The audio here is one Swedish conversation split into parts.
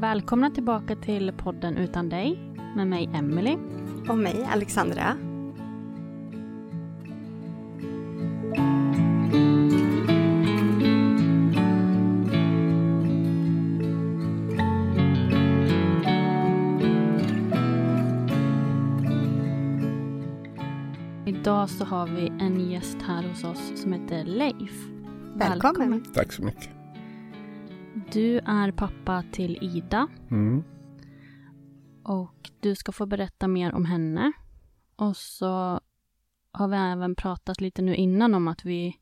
Välkomna tillbaka till podden Utan dig med mig Emily. Och mig, Alexandra. Idag så har vi en gäst här hos oss som heter Leif. Välkommen. Tack så mycket. Du är pappa till Ida Mm. och du ska få berätta mer om henne. Och så har vi även pratat lite nu innan om att vi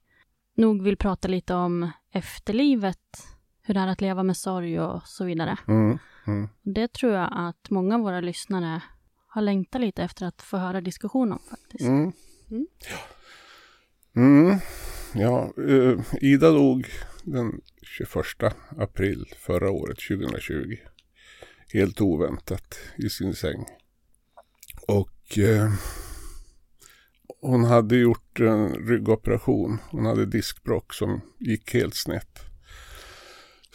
nog vill prata lite om efterlivet, hur det är att leva med sorg och så vidare. Mm. Mm. Det tror jag att många av våra lyssnare har längtat lite efter att få höra diskussion om faktiskt. Mm. Mm. Ja, eh, Ida dog den 21 april förra året, 2020. Helt oväntat i sin säng. Och eh, hon hade gjort en ryggoperation. Hon hade diskbråck som gick helt snett.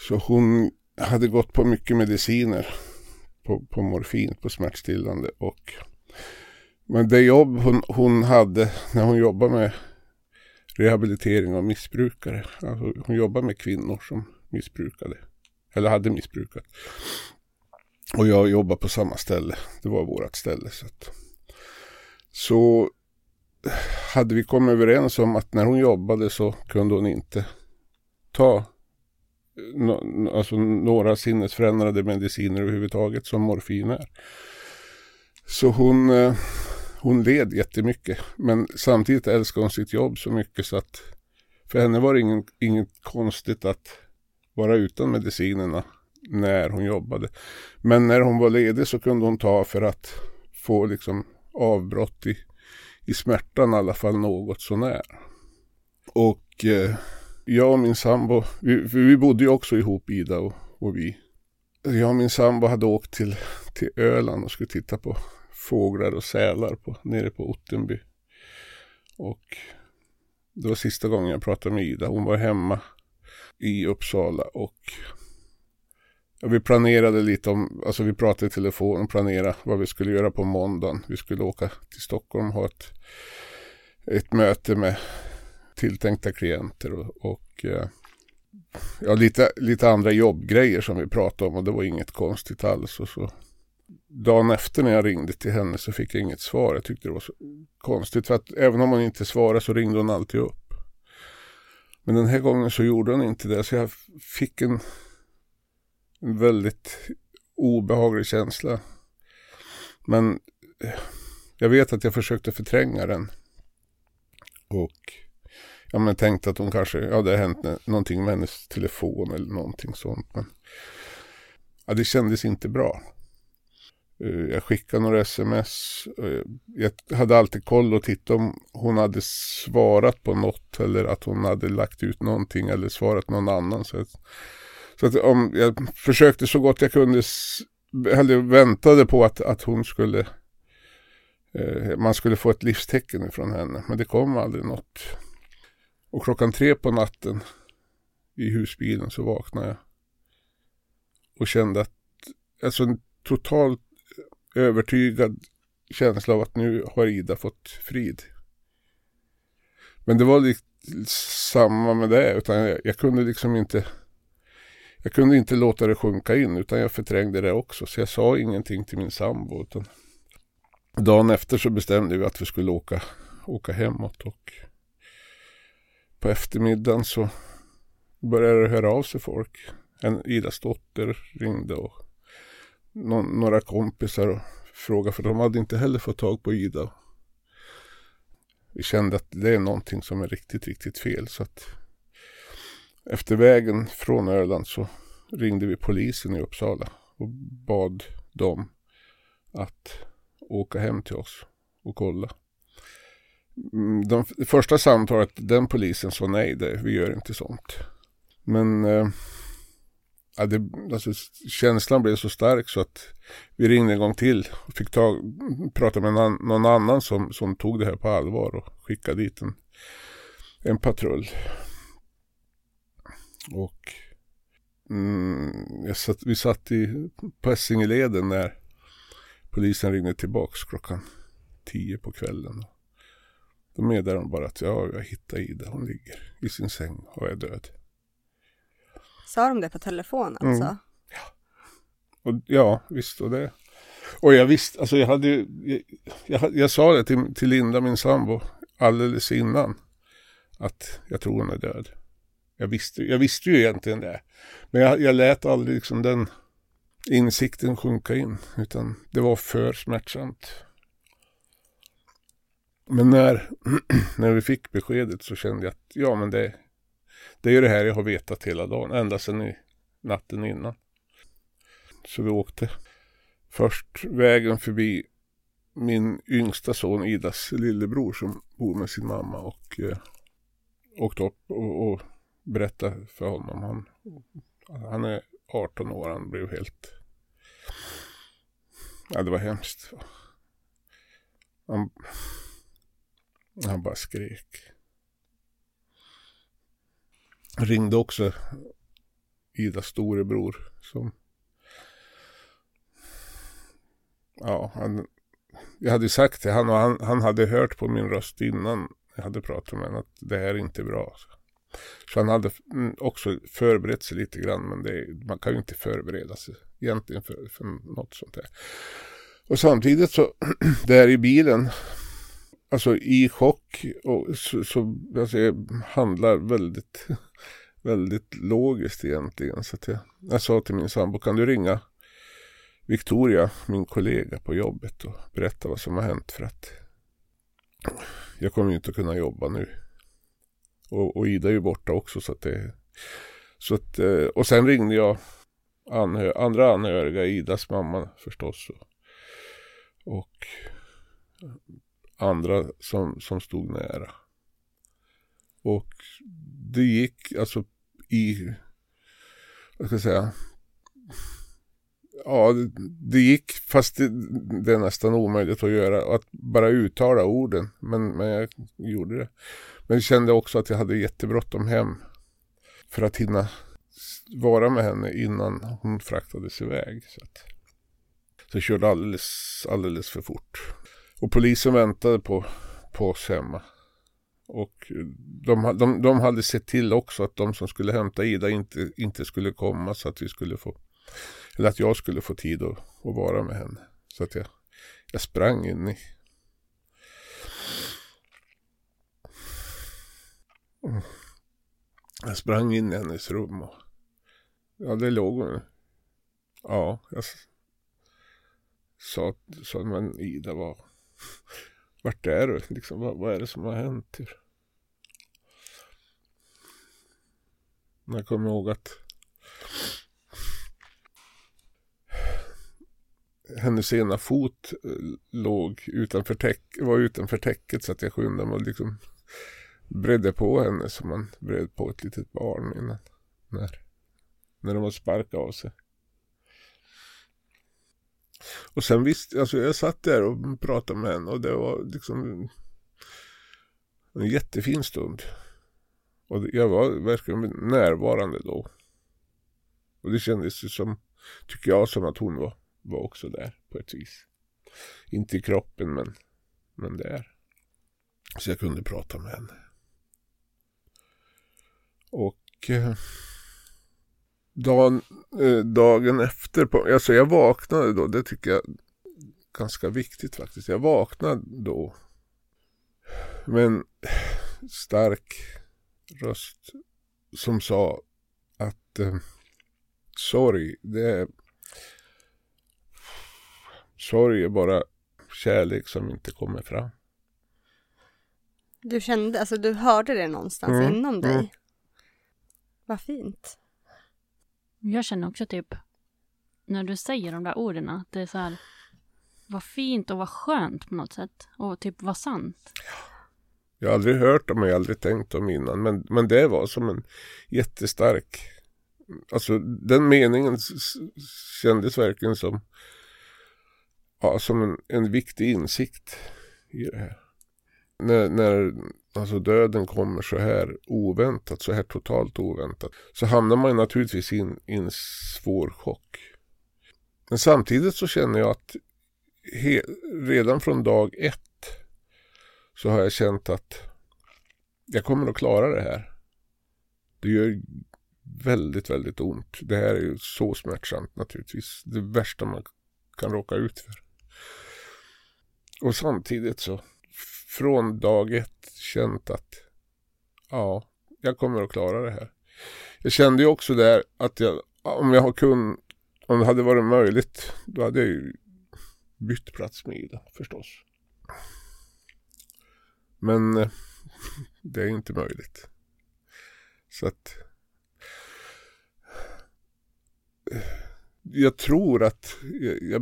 Så hon hade gått på mycket mediciner. På, på morfin, på smärtstillande. Och, men det jobb hon, hon hade när hon jobbade med rehabilitering av missbrukare. Alltså hon jobbade med kvinnor som missbrukade. Eller hade missbrukat. Och jag jobbade på samma ställe. Det var vårt ställe. Så, att, så hade vi kommit överens om att när hon jobbade så kunde hon inte ta no, alltså några sinnesförändrande mediciner överhuvudtaget som morfin är. Så hon, eh, hon led jättemycket. Men samtidigt älskade hon sitt jobb så mycket så att för henne var det ingen, inget konstigt att vara utan medicinerna när hon jobbade. Men när hon var ledig så kunde hon ta för att få liksom avbrott i, i smärtan i alla fall något sånär. Och eh, jag och min sambo, vi, vi bodde ju också ihop Ida och, och vi. Jag och min sambo hade åkt till, till Öland och skulle titta på fåglar och sälar på, nere på Ottenby. Och det var sista gången jag pratade med Ida. Hon var hemma i Uppsala och vi planerade lite om, alltså vi pratade i telefon och planerade vad vi skulle göra på måndagen. Vi skulle åka till Stockholm och ha ett, ett möte med tilltänkta klienter och, och eh, ja, lite, lite andra jobbgrejer som vi pratade om och det var inget konstigt alls. Och så dagen efter när jag ringde till henne så fick jag inget svar. Jag tyckte det var så konstigt för att även om hon inte svarade så ringde hon alltid upp. Men den här gången så gjorde hon inte det så jag fick en, en väldigt obehaglig känsla. Men eh, jag vet att jag försökte förtränga den. Och ja, men tänkte att hon kanske, ja det har hänt någonting med hennes telefon eller någonting sånt. Men ja, det kändes inte bra. Eh, jag skickade några sms. Eh, jag hade alltid koll och tittade om hon hade svarat på något eller att hon hade lagt ut någonting eller svarat någon annan. Så att, så att om jag försökte så gott jag kunde, eller väntade på att, att hon skulle, eh, man skulle få ett livstecken ifrån henne. Men det kom aldrig något. Och klockan tre på natten i husbilen så vaknade jag. Och kände att, alltså en totalt övertygad känsla av att nu har Ida fått frid. Men det var lite samma med det, utan jag, jag, kunde liksom inte jag kunde inte låta det sjunka in, utan jag förträngde det också. Så jag sa ingenting till min sambo. Utan dagen efter så bestämde vi att vi skulle åka, åka hemåt. Och på eftermiddagen så började det höra av sig folk. En Idas dotter ringde och någon, några kompisar och frågade för de hade inte heller fått tag på Ida. Vi kände att det är någonting som är riktigt, riktigt fel. Så att efter vägen från Öland så ringde vi polisen i Uppsala och bad dem att åka hem till oss och kolla. Mm, de, det första samtalet, den polisen sa nej, det, vi gör inte sånt. Men eh, ja, det, alltså, känslan blev så stark så att vi ringde en gång till och fick ta, prata med någon, annan som, som tog det här på allvar och skickade dit en, en patrull. Och mm, satt, vi satt i, på Essingeleden när polisen ringde tillbaks klockan tio på kvällen. Då meddelade de bara att ja, jag hittade Ida, hon ligger i sin säng och är död. Sa de det på telefon alltså? Mm. Ja. Och, ja, visst. Och, det. och jag visste, alltså jag hade ju, jag, jag, jag, sa det till, till Linda, min sambo, alldeles innan. Att jag tror hon är död. Jag visste, jag visste ju egentligen det. Men jag, jag lät aldrig liksom den insikten sjunka in. Utan det var för smärtsamt. Men när, när vi fick beskedet så kände jag att ja men det, det är ju det här jag har vetat hela dagen, ända sedan i natten innan. Så vi åkte först vägen förbi min yngsta son Idas lillebror som bor med sin mamma och eh, åkte upp och, och berättade för honom. Han, han är 18 år, han blev helt... Ja, det var hemskt. Han, han bara skrek ringde också Idas storebror som ja, han, jag hade sagt till honom och han, han hade hört på min röst innan jag hade pratat med honom att det här är inte bra. Så han hade mm, också förberett sig lite grann men det, man kan ju inte förbereda sig egentligen för, för något sånt här. Och samtidigt så där i bilen alltså i chock och så, så alltså, jag handlar väldigt, väldigt logiskt egentligen. Så jag, jag sa till min sambo, kan du ringa Victoria, min kollega på jobbet och berätta vad som har hänt för att jag kommer ju inte att kunna jobba nu. Och, och Ida är ju borta också så att det så att, eh, och sen ringde jag anhö andra anhöriga, Idas mamma förstås. Och, och andra som, som stod nära. Och det gick alltså i, vad ska jag säga, ja det, gick fast det, det, är nästan omöjligt att göra, att bara uttala orden. Men, men jag gjorde det. Men jag kände också att jag hade jättebråttom hem för att hinna vara med henne innan hon fraktades iväg. Så, att, så jag körde alldeles, alldeles för fort. Och polisen väntade på, på oss hemma. Och de, de, de hade sett till också att de som skulle hämta Ida inte, inte skulle komma så att vi skulle få, eller att jag skulle få tid att, att vara med henne. Så att jag, jag sprang in i mm. Jag sprang in i hennes rum och ja, det låg hon. Ja, jag sa, sa men Ida var vart är du? Liksom, vad, vad är det som har hänt? Jag kommer ihåg att hennes ena fot eh, låg utanför, täck, var utanför täcket så att jag skyndade mig och liksom bredde på henne som man bred på ett litet barn innan. När, när de var sparkat av sig. Och sen visst, alltså jag satt där och pratade med henne och det var liksom en jättefin stund. Och jag var verkligen närvarande då. Och det kändes ju som, tycker jag, som att hon var, var också där på ett vis. Inte i kroppen men, men där. Så jag kunde prata med henne. Och eh, dagen, eh, dagen efter, på, alltså jag vaknade då, det tycker jag är ganska viktigt faktiskt. Jag vaknade då med en stark röst som sa att eh, sorg, det är sorg är bara kärlek som inte kommer fram. Du kände, alltså du hörde det någonstans Mm, inom dig? mm. Vad fint. Jag känner också typ, när du säger de där orden, att det är så här, vad fint och vad skönt på något sätt. Och typ vad sant. Jag har aldrig hört dem och jag har aldrig tänkt dem innan. Men, men det var som en jättestark... Alltså den meningen kändes verkligen som, ja, som en, en viktig insikt i det här. När, när alltså döden kommer så här oväntat, så här totalt oväntat, så hamnar man naturligtvis i en, i en svår chock. Men samtidigt så känner jag att he, redan från dag ett så har jag känt att jag kommer att klara det här. Det gör väldigt, väldigt ont. Det här är ju så smärtsamt naturligtvis. Det värsta man kan råka ut för. Och samtidigt så från dag ett känt att ja, jag kommer att klara det här. Jag kände ju också där att jag, om jag har kun, om det hade varit möjligt, då hade jag ju bytt plats med Ida förstås. Men eh, det är inte möjligt. Så att eh, jag tror att jag, jag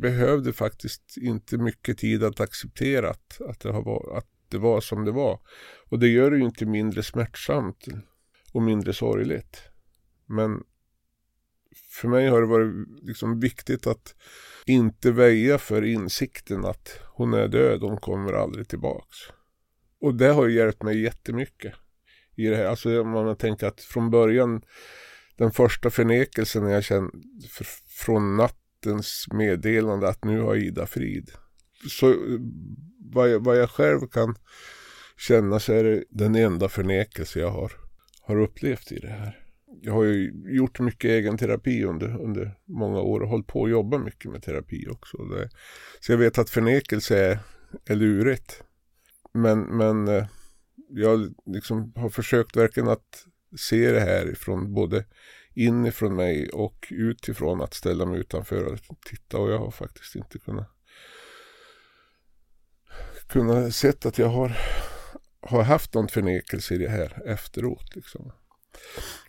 behövde faktiskt inte mycket tid att acceptera att, att, det har var, att det var som det var. Och det gör det ju inte mindre smärtsamt och mindre sorgligt. Men för mig har det varit liksom viktigt att inte väja för insikten att hon är död, hon kommer aldrig tillbaks. Och det har ju hjälpt mig jättemycket i det här. Alltså om man tänker att från början, den första förnekelsen jag kände från nattens meddelande att nu har Ida frid. Så vad jag, vad jag själv kan känna så är det den enda förnekelse jag har, har upplevt i det här. Jag har ju gjort mycket egen terapi under, under många år och hållit på att jobba mycket med terapi också. Det, så jag vet att förnekelse är, är lurigt. Men, men eh, jag liksom har försökt verkligen att se det här ifrån både inifrån mig och utifrån att ställa mig utanför och titta och jag har faktiskt inte kunnat kunnat sett att jag har, har haft någon förnekelse i det här efteråt. Liksom.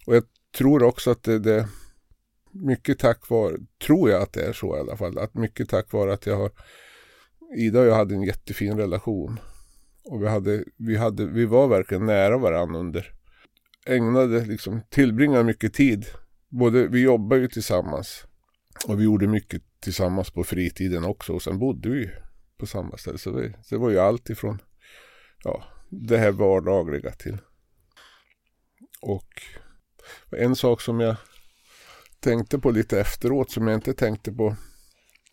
Och jag tror också att det, det mycket tack vare, tror jag att det är så i alla fall, att mycket tack vare att jag har Ida och jag hade en jättefin relation. Och vi, hade, vi, hade, vi var verkligen nära varandra under, ägnade liksom, tillbringade mycket tid. Både, vi jobbade ju tillsammans och vi gjorde mycket tillsammans på fritiden också och sen bodde vi på samma ställe. Så vi, det var ju allt ifrån ja, det här vardagliga till. Och en sak som jag tänkte på lite efteråt som jag inte tänkte på,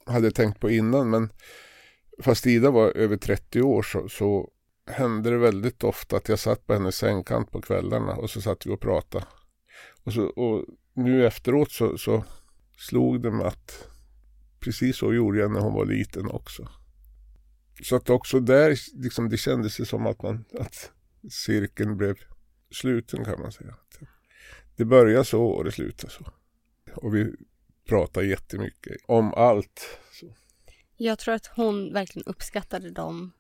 hade tänkt på innan men fast Ida var över 30 år så, så hände det väldigt ofta att jag satt på hennes sängkant på kvällarna och så satt vi och pratade. Och, så, och nu efteråt så, så slog det mig att precis så gjorde jag när hon var liten också. Så att också där, liksom, det kändes det som att, man, att cirkeln blev sluten kan man säga. Det började så och det slutade så. Och vi pratade jättemycket om allt. Så. Jag tror att hon verkligen uppskattade de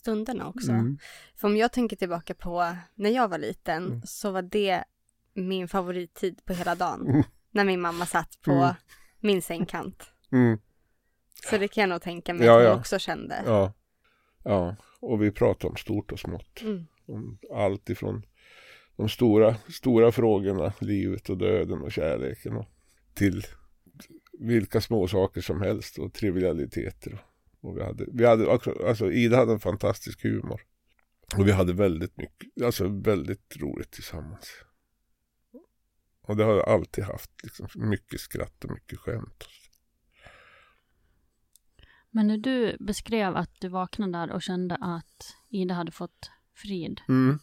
stunderna också. Mm. För om jag tänker tillbaka på när jag var liten Mm. så var det min favorittid på hela dagen. Mm. När min mamma satt på Mm. min sängkant. Mm. Så det kan jag nog tänka mig Ja, att hon ja. också kände. Ja. ja, och vi pratade om stort och smått. Mm. Om allt ifrån de stora, stora frågorna, livet och döden och kärleken och till vilka små saker som helst och trivialiteter. Och vi hade, vi hade alltså Ida hade en fantastisk humor. Och vi hade väldigt mycket, alltså väldigt roligt tillsammans. Och det har jag alltid haft, liksom mycket skratt och mycket skämt. Men när du beskrev att du vaknade där och kände att Ida hade fått frid, Mm.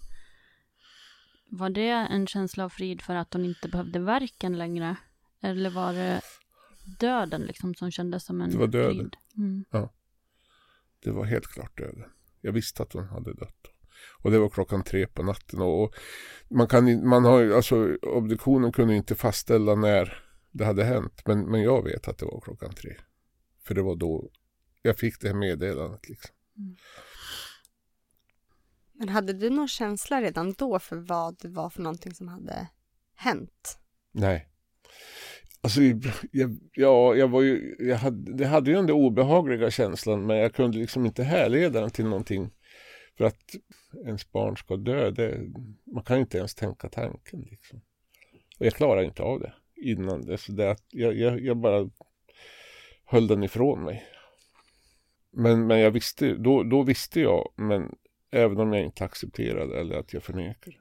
var det en känsla av frid för att hon inte behövde verken längre? Eller var det döden liksom som kändes som en Det var döden. frid? Mm. Det var helt klart döden. Jag visste att hon hade dött. Och det var klockan tre på natten. Och och man kan man har alltså obduktionen kunde inte fastställa när det hade hänt. Men, men jag vet att det var klockan tre. För det var då jag fick det här meddelandet liksom. Men hade du någon känsla redan då för vad det var för någonting som hade hänt? Nej. Alltså, jag, ja, jag var ju, jag hade, det hade ju den där obehagliga känslan men jag kunde liksom inte härleda den till någonting. För att ens barn ska dö, det, man kan inte ens tänka tanken liksom. Och jag klarade inte av det innan det. Så det att jag, jag, jag bara höll den ifrån mig. Men, men jag visste, då, då visste jag, men även om jag inte accepterade eller att jag förnekade.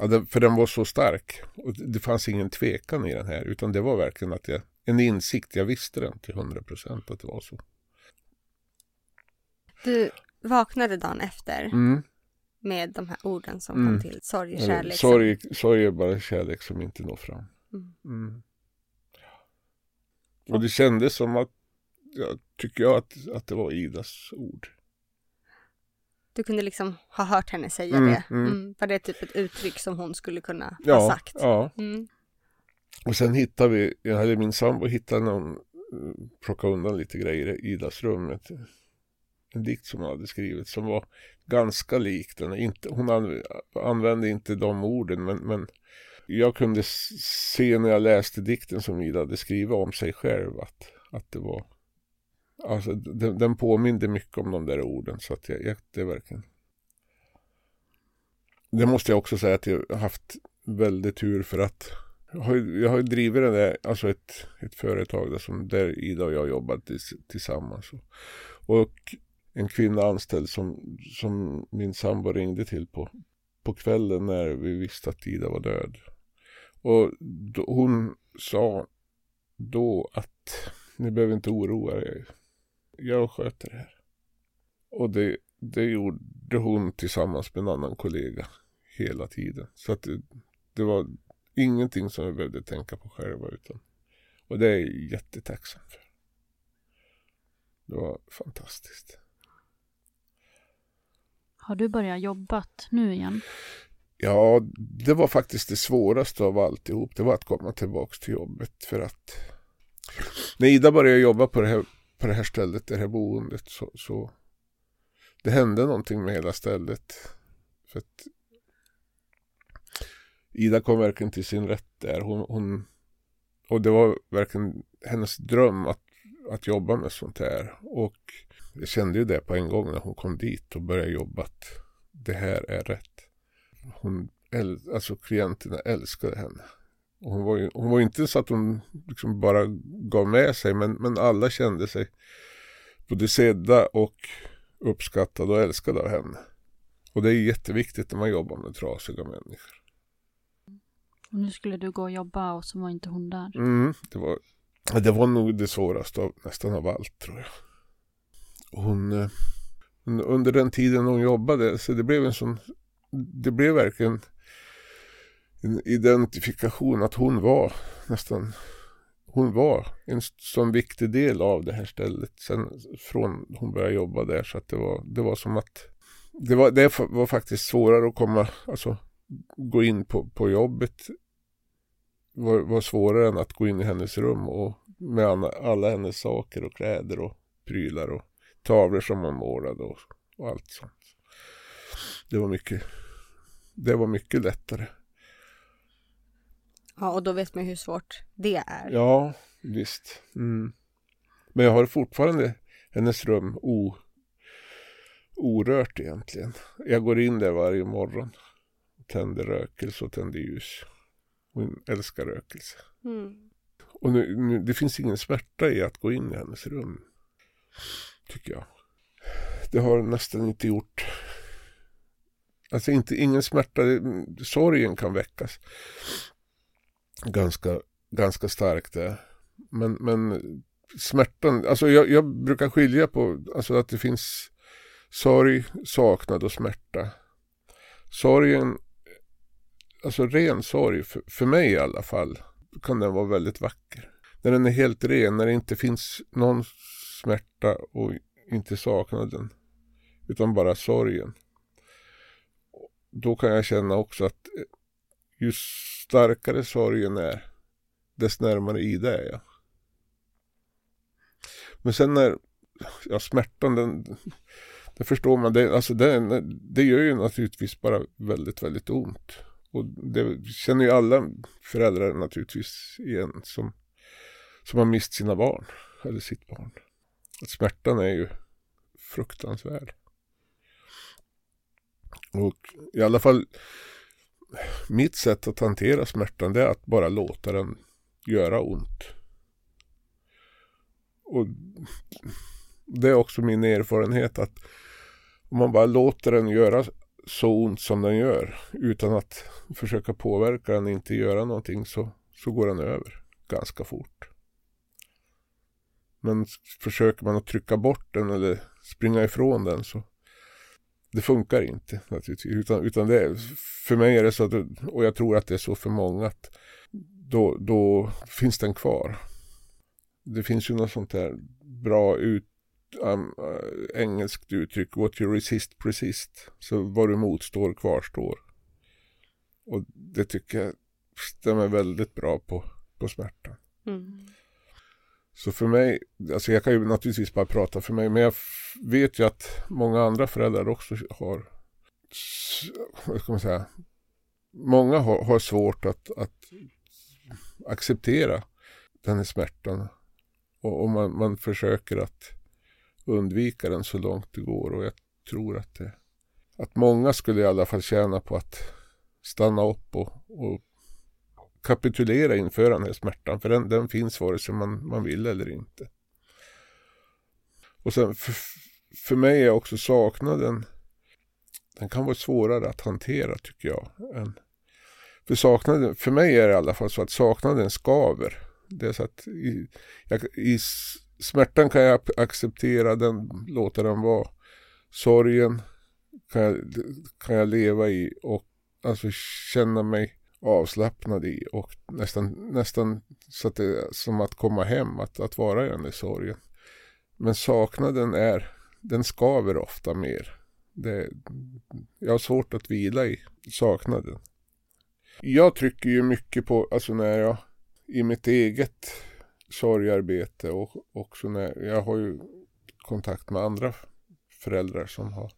Ja, för den var så stark. Och det- fanns ingen tvekan i den här. Utan det var verkligen att jag, en insikt. Jag visste den till 100% att det var så. Du vaknade dagen efter Mm. med de här orden som Mm. kom till. Sorg och kärlek. Sorg, sorg är bara kärlek som inte når fram. Mm. Mm. Och det kändes som att, jag tycker jag att, att det var Idas ord. Du kunde liksom ha hört henne säga Mm, det. mm. Mm. Var det typ ett uttryck som hon skulle kunna ha Ja, sagt? ja. Mm. Och sen hittade vi, jag hade min sambo hittade någon, eh, plocka undan lite grejer i Idas rum. Ett, en dikt som hon hade skrivit som var ganska lik den. Inte, hon an, använde inte de orden men, men jag kunde se när jag läste dikten som Ida hade skrivit om sig själv att, att det var Alltså den, den påminde mycket om de där orden så att jag, jag det är verkligen Det måste jag också säga att jag har haft väldigt tur för att jag har, ju- jag har drivit det där, alltså ett, ett företag där, som, där Ida och jag jobbat tills, tillsammans. Och, och en kvinna anställd som, som min sambo ringde till på, på kvällen när vi visste att Ida var död. Och då, hon sa då att ni behöver inte oroa er. Jag sköter det här. Och det, det gjorde hon tillsammans med en annan kollega hela tiden. Så att det, det var ingenting som vi behövde tänka på själva. Utan, och det är jag jättetacksam för. Det var fantastiskt. Har du börjat jobbat nu igen? Ja, det var faktiskt det svåraste av alltihop. Det var att komma tillbaka till jobbet. För att när Ida började jobba på det här, på det här stället, det här boendet, så, så det hände någonting med hela stället. För att Ida kom verkligen till sin rätt där. Hon, hon, och det var verkligen hennes dröm att, att jobba med sånt här. Och jag kände ju det på en gång när hon kom dit och började jobba att det här är rätt. Hon, alltså klienterna älskade henne. Hon, var ju, hon var inte så att hon liksom bara gav med sig men, men alla kände sig både sedda och uppskattade och älskade av henne. Och det är jätteviktigt när man jobbar med trasiga människor. Och nu skulle du gå och jobba och så var inte hon där. Mm, det, var, det var nog det svåraste av, nästan av allt tror jag. Hon, eh, hon, under den tiden hon jobbade, så det blev en sån, det blev verkligen en identifikation att hon var nästan, hon var en sån viktig del av det här stället sen från hon började jobba där så att det var, det var som att det var, det var faktiskt svårare att komma, alltså gå in på, på jobbet var, var svårare än att gå in i hennes rum och med alla, alla hennes saker och kläder och prylar och tavlor som hon målade och, och allt sånt. Det var mycket, det var mycket lättare. Ja, och då vet man hur svårt det är. Ja, visst. Mm. Men jag har fortfarande hennes rum o, orört egentligen. Jag går in där varje morgon. Tänder rökelse och tänder ljus. Hon älskar rökelse. Mm. Och nu, nu, det finns ingen smärta i att gå in i hennes rum. Tycker jag. Det har nästan inte gjort. Alltså inte, ingen smärta. Sorgen kan väckas. Ganska, ganska starkt det. Men, men smärtan, alltså jag, jag brukar skilja på alltså att det finns sorg, saknad och smärta. Sorgen, alltså ren sorg, för, för mig i alla fall, kan den vara väldigt vacker. När den är helt ren, när det inte finns någon smärta och inte saknaden, utan bara sorgen. Då kan jag känna också att ju starkare sorgen är, dess närmare Ida är jag. Men sen när, ja smärtan den, det förstår man, det, alltså det, det gör ju naturligtvis bara väldigt, väldigt ont. Och det känner ju alla föräldrar naturligtvis igen som, som har mist sina barn, eller sitt barn. Att smärtan är ju fruktansvärd. Och i alla fall mitt sätt att hantera smärtan det är att bara låta den göra ont. Och det är också min erfarenhet att om man bara låter den göra så ont som den gör utan att försöka påverka den, inte göra någonting så, så går den över ganska fort. Men försöker man att trycka bort den eller springa ifrån den så det funkar inte naturligtvis. Utan, utan det, för mig är det så, att, och jag tror att det är så för många, att då, då finns den kvar. Det finns ju något sånt här bra ut, um, uh, engelskt uttryck, what you resist persist. Så vad du motstår kvarstår. Och det tycker jag stämmer väldigt bra på, på smärtan. Mm. Så för mig, alltså jag kan ju naturligtvis bara prata för mig, men jag vet ju att många andra föräldrar också har, vad ska man säga, många har, har svårt att, att acceptera den här smärtan. Och, och man, man, försöker att undvika den så långt det går och jag tror att det, att många skulle i alla fall tjäna på att stanna upp och, och kapitulera inför den här smärtan. För den, den finns vare sig man, man vill eller inte. Och sen för, för mig är också saknaden, den kan vara svårare att hantera tycker jag. Än, för saknaden, för mig är det i alla fall så att saknaden skaver. Det är så att i, jag, i smärtan kan jag acceptera den, låta den vara. Sorgen kan jag, kan jag leva i och alltså känna mig avslappnad i och nästan, nästan så att det är som att komma hem, att, att vara i den där sorgen. Men saknaden är, den skaver ofta mer. Det, jag har svårt att vila i saknaden. Jag trycker ju mycket på, alltså när jag i mitt eget sorgarbete och också när jag har ju kontakt med andra föräldrar som har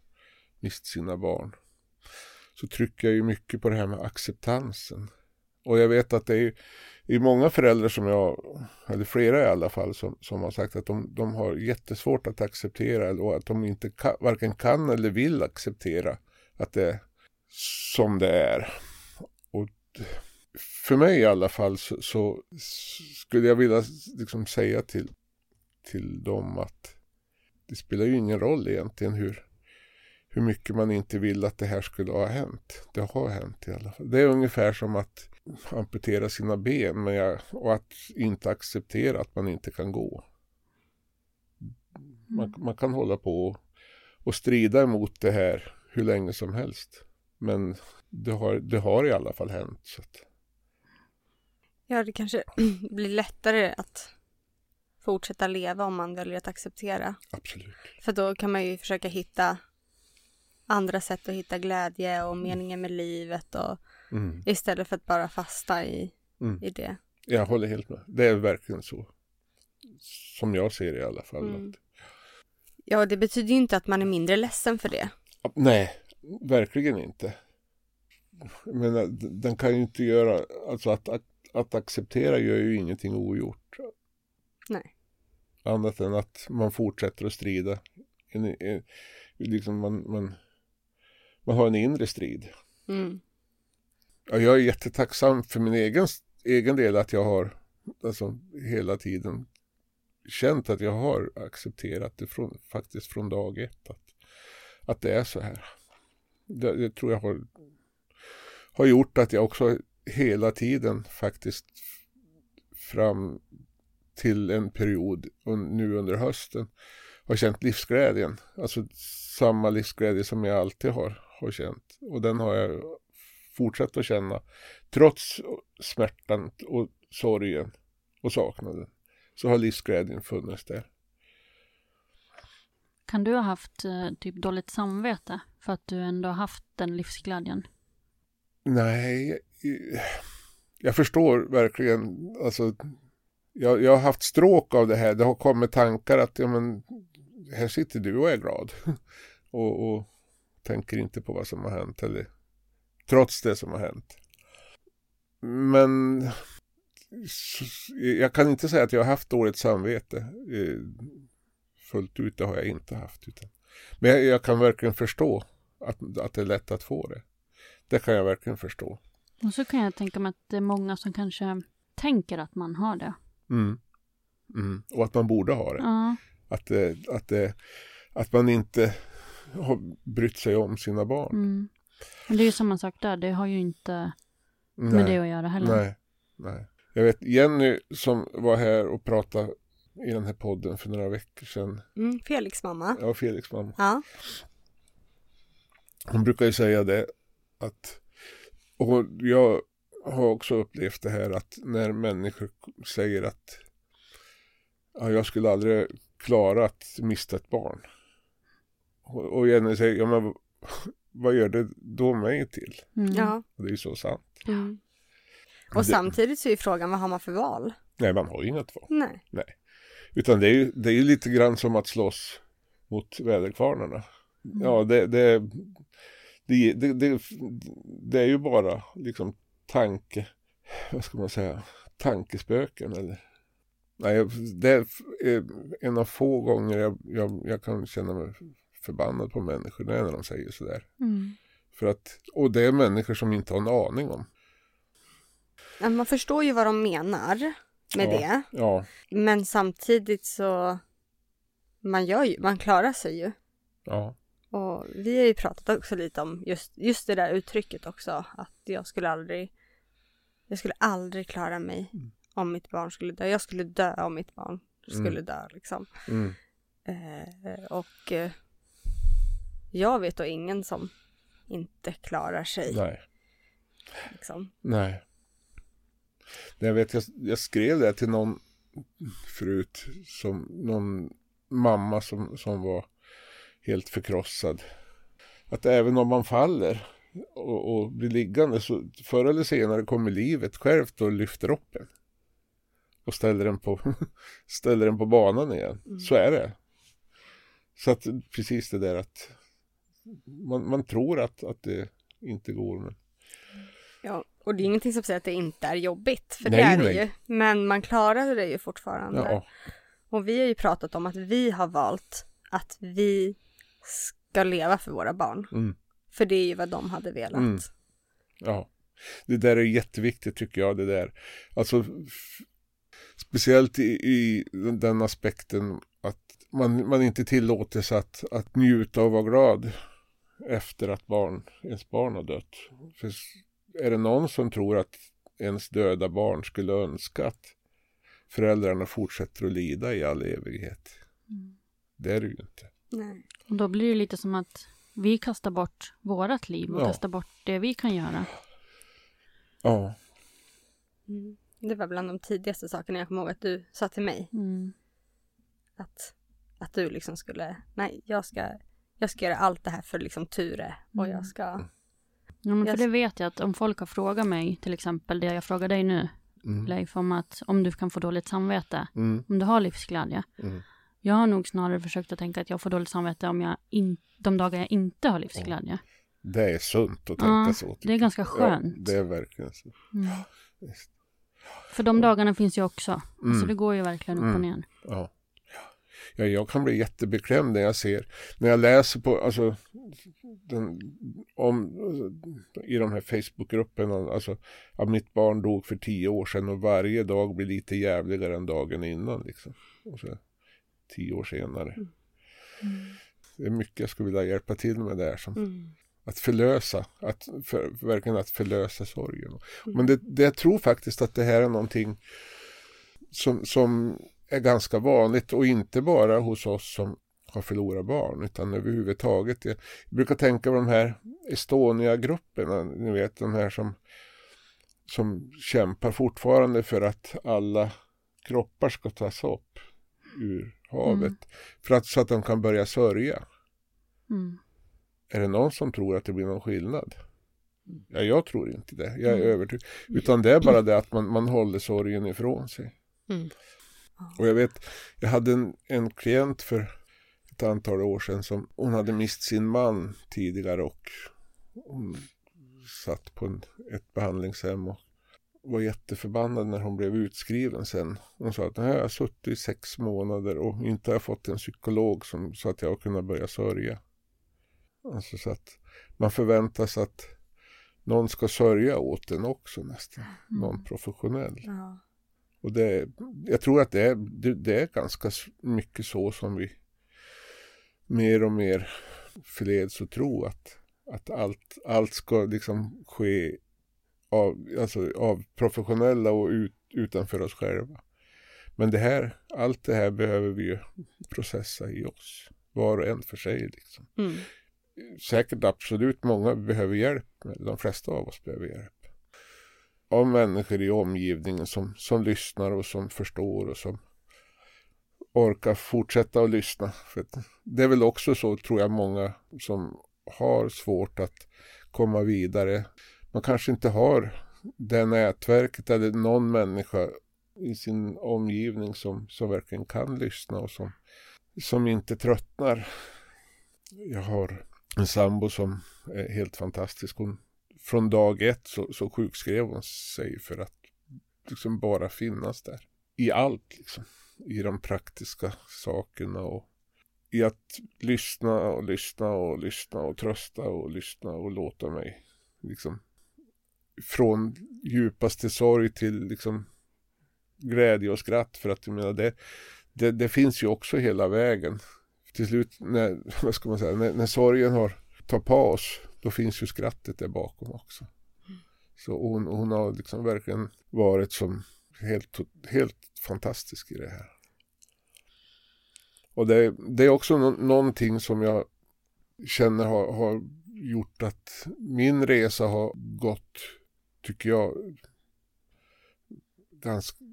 mist sina barn så trycker jag ju mycket på det här med acceptansen. Och jag vet att det är, det är många föräldrar som jag, eller flera i alla fall, som, som har sagt att de, de har jättesvårt att acceptera och att de inte kan, varken kan eller vill acceptera att det är som det är. Och för mig i alla fall så, så skulle jag vilja liksom säga till, till dem att det spelar ju ingen roll egentligen hur, hur mycket man inte vill att det här skulle ha hänt. Det har hänt i alla fall. Det är ungefär som att amputera sina ben men jag, och att inte acceptera att man inte kan gå. Man, mm. man kan hålla på och strida emot det här hur länge som helst. Men det har, det har i alla fall hänt. Så att... Ja, det kanske blir lättare att fortsätta leva om man väljer att acceptera. Absolut. För då kan man ju försöka hitta andra sätt att hitta glädje och meningen med livet och mm. istället för att bara fasta i, mm. i det. Jag håller helt med. Det är verkligen så. Som jag ser det i alla fall. Mm. Ja, det betyder ju inte att man är mindre ledsen för det. Nej, verkligen inte. Men den kan ju inte göra, alltså att, att, att acceptera gör ju ingenting ogjort. Nej. annat än att man fortsätter att strida. En, en, liksom man, man, man har en inre strid. Mm. Ja, jag är jättetacksam för min egen, egen del att jag har alltså, hela tiden känt att jag har accepterat det från, faktiskt från dag ett. Att, att det är så här. Det, det tror jag har, har gjort att jag också hela tiden faktiskt fram till en period nu under hösten har känt livsglädjen. Alltså samma livsglädje som jag alltid har, har känt. Och den har jag fortsatt att känna. Trots smärtan och sorgen och saknaden så har livsglädjen funnits där. Kan du ha haft eh, typ dåligt samvete för att du ändå haft den livsglädjen? Nej, jag förstår verkligen. Alltså, jag, jag har haft stråk av det här. Det har kommit tankar att ja, men, här sitter du och är glad. och, och tänker inte på vad som har hänt. Eller, trots det som har hänt. Men jag kan inte säga att jag har haft dåligt samvete. Eh, fullt ut, det har jag inte haft. Utan. Men jag, jag, kan verkligen förstå att, att det är lätt att få det. Det kan jag verkligen förstå. Och så kan jag tänka mig att det är många som kanske tänker att man har det. Mm. Mm. Och att man borde ha det. Ja. Att, det, att, det, att man inte har brytt sig om sina barn. Mm. Men det är ju samma sak där. Det har ju inte nej. med det att göra heller. Nej, nej. Jag vet Jenny som var här och pratade i den här podden för några veckor sedan. Mm, Felix mamma. Ja, Felix mamma. Ja. Hon brukar ju säga det att, och jag har också upplevt det här att när människor säger att ja, jag skulle aldrig klara att mista ett barn. Och, och Jenny säger, ja men vad gör det då mig till? Mm. Ja. Och det är ju så sant. Mm. Och samtidigt så är frågan, vad har man för val? Nej, man har ju inget val. Nej. Nej. Utan det är ju det är lite grann som att slåss mot väderkvarnarna. Mm. Ja, det, det, det, det, det, det är ju bara liksom tanke, vad ska man säga, tankespöken eller Nej, det är en av få gånger jag, jag, jag kan känna mig förbannad på människor, det är när de säger sådär. Mm. För att, och det är människor som inte har en aning om. Man förstår ju vad de menar med ja, det. Ja, Men samtidigt så, man gör ju, man klarar sig ju. ja, Och vi har ju pratat också lite om just, just det där uttrycket också. Att jag skulle aldrig, jag skulle aldrig klara mig om mitt barn skulle dö. Jag skulle dö om mitt barn skulle Mm. dö liksom. mm, Eh, och eh, jag vet då ingen som inte klarar sig. nej. Liksom. Nej. Jag vet, jag, jag skrev det till någon förut, som någon mamma som, som var helt förkrossad. Att även om man faller och, och blir liggande så förr eller senare kommer livet självt och lyfter upp en. Och ställer den på, ställer den på banan igen. Så är det. Så att precis det där att man, man tror att, att det inte går men Ja, och det är ingenting som säger att det inte är jobbigt, för Nej, det är det nej. ju. Men man klarar det ju fortfarande. ja, Och vi har ju pratat om att vi har valt att vi ska leva för våra barn. Mm. För det är ju vad de hade velat. Mm. Ja, det där är jätteviktigt tycker jag. Det där. Alltså, speciellt i, i den- den aspekten att man, man inte tillåter sig att, att njuta och vara glad efter att barn, ens barn har dött. För är det någon som tror att ens döda barn skulle önska att föräldrarna fortsätter att lida i all evighet? Det är det ju inte. Nej. Och då blir det lite som att vi kastar bort vårat liv och Ja. kastar bort det vi kan göra. Ja, Mm. Det var bland de tidigaste sakerna jag kommer ihåg att du sa till mig. Mm. Att, att du liksom skulle, nej jag ska, jag ska göra allt det här för liksom Ture. Och jag ska, Ja, men för Jag- det vet jag att om folk har frågat mig, till exempel det jag frågar dig nu, mm. Leif, om att om du kan få dåligt samvete, Mm. om du har livsglädje. Mm. Jag har nog snarare försökt att tänka att jag får dåligt samvete om jag in, de dagar jag inte har livsglädje. det är sunt att tänka Ja, så. det är ganska skönt. Ja, det är verkligen så. Mm. För de dagarna finns ju också. Alltså Mm. det går ju verkligen upp och Mm. ner. Ja. Ja, jag kan bli jättebeklämd när jag ser, när jag läser på, alltså, den, om, i de här Facebookgrupperna, alltså, att mitt barn dog för tio år sedan och varje dag blir lite jävligare än dagen innan liksom. Och så, tio år senare. Mm. Det är mycket jag skulle vilja hjälpa till med där som mm. Att förlösa, att för, verkligen att förlösa sorgen. Mm. Men det, det, jag tror faktiskt att det här är någonting som, som är ganska vanligt och inte bara hos oss som har förlorat barn utan överhuvudtaget. Jag brukar tänka på de här Estonia-grupperna, ni vet de här som, som kämpar fortfarande för att alla kroppar ska tas upp ur havet mm. för att, så att de kan börja sörja. Mm. Är det någon som tror att det blir någon skillnad? Ja, jag tror inte det. Jag är mm. övertygad. Utan det är bara det att man, man håller sorgen ifrån sig. Mm. Och jag vet, jag hade en, en klient för ett antal år sedan som hon hade mist sin man tidigare och hon satt på en, ett behandlingshem och var jätteförbannad när hon blev utskriven sen. Hon sa att nu har jag suttit i sex månader och inte har fått en psykolog som, så att jag har kunnat börja sörja. Alltså så att man förväntas att någon ska sörja åt en också nästan. Mm. Någon professionell. Ja. Och det, jag tror att det är, det, det, är ganska mycket så som vi mer och mer förleds att tro att, att allt, allt ska liksom ske av, alltså av professionella och ut, utanför oss själva. Men det här, allt det här behöver vi ju processa i oss, var och en för sig. Liksom. Mm. Säkert absolut många behöver hjälp, de flesta av oss behöver hjälp av människor i omgivningen som, som lyssnar och som förstår och som orkar fortsätta att lyssna. För det är väl också så, tror jag, många som har svårt att komma vidare. Man kanske inte har det nätverket eller någon människa i sin omgivning som, som verkligen kan lyssna och som, som inte tröttnar. Jag har en sambo som är helt fantastisk. Hon från dag ett så, så sjukskrev hon sig för att liksom bara finnas där. I allt liksom. I de praktiska sakerna och i att lyssna och lyssna och lyssna och trösta och lyssna och låta mig liksom från djupaste sorg till liksom glädje och skratt för att jag menar det, det, det finns ju också hela vägen. Till slut när, vad ska man säga, när, när sorgen har tagit paus då finns ju skrattet där bakom också. Så hon, hon har liksom verkligen varit som helt, helt fantastisk i det här. Och det, det är också no någonting som jag känner har, har gjort att min resa har gått, tycker jag, ganska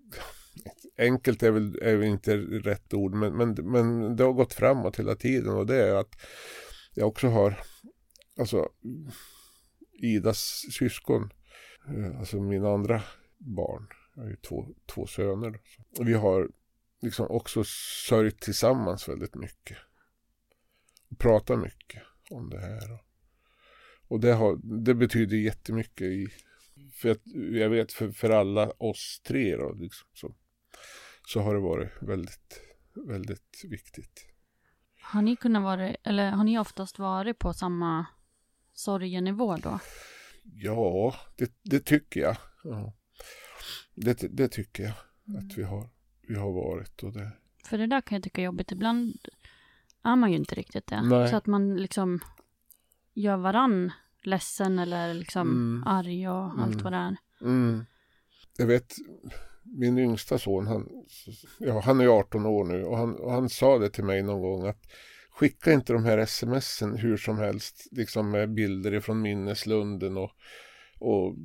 enkelt är väl, är väl inte rätt ord, men, men, men det har gått framåt hela tiden och det är att jag också har alltså Idas syskon, eh, alltså mina andra barn, jag har ju två, två söner. Vi har liksom också sörjt tillsammans väldigt mycket. Och pratat mycket om det här. Och det, har, det betyder jättemycket i, för att, jag vet för, för alla oss tre då, liksom, så, så har det varit väldigt, väldigt viktigt. Har ni kunnat vara, eller har ni oftast varit på samma sorgenivå då? Ja, det, det tycker jag. Ja. Det, det tycker jag mm. att vi har, vi har varit. Och det... För det där kan jag tycka är jobbigt. Ibland är man ju inte riktigt det. Nej. Så att man liksom gör varann ledsen eller liksom mm. arg och mm. allt vad det är. Mm. Jag vet, min yngsta son, han, ja, han är 18 år nu och han, och han sa det till mig någon gång att skicka inte de här smsen hur som helst, liksom med bilder ifrån minneslunden och, och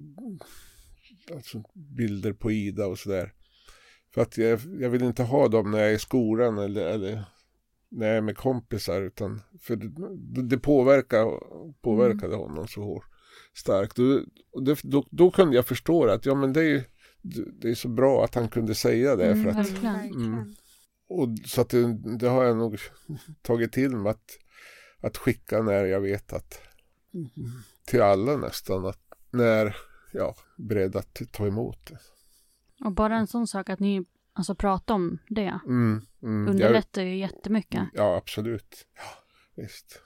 alltså bilder på Ida och sådär. För att jag, jag vill inte ha dem när jag är i skolan eller, eller när jag är med kompisar utan för det, det påverkar, påverkade mm. honom så starkt. Och det, då, då kunde jag förstå att ja men det är det är så bra att han kunde säga det. Mm, för att, mm, och så att det, det, har jag nog tagit till mig att, att skicka när jag vet att till alla nästan att när jag är beredd att ta emot det. Och bara en sån sak att ni alltså prata om det Mm, mm, underlättar ju jättemycket. Ja, absolut. Ja, visst.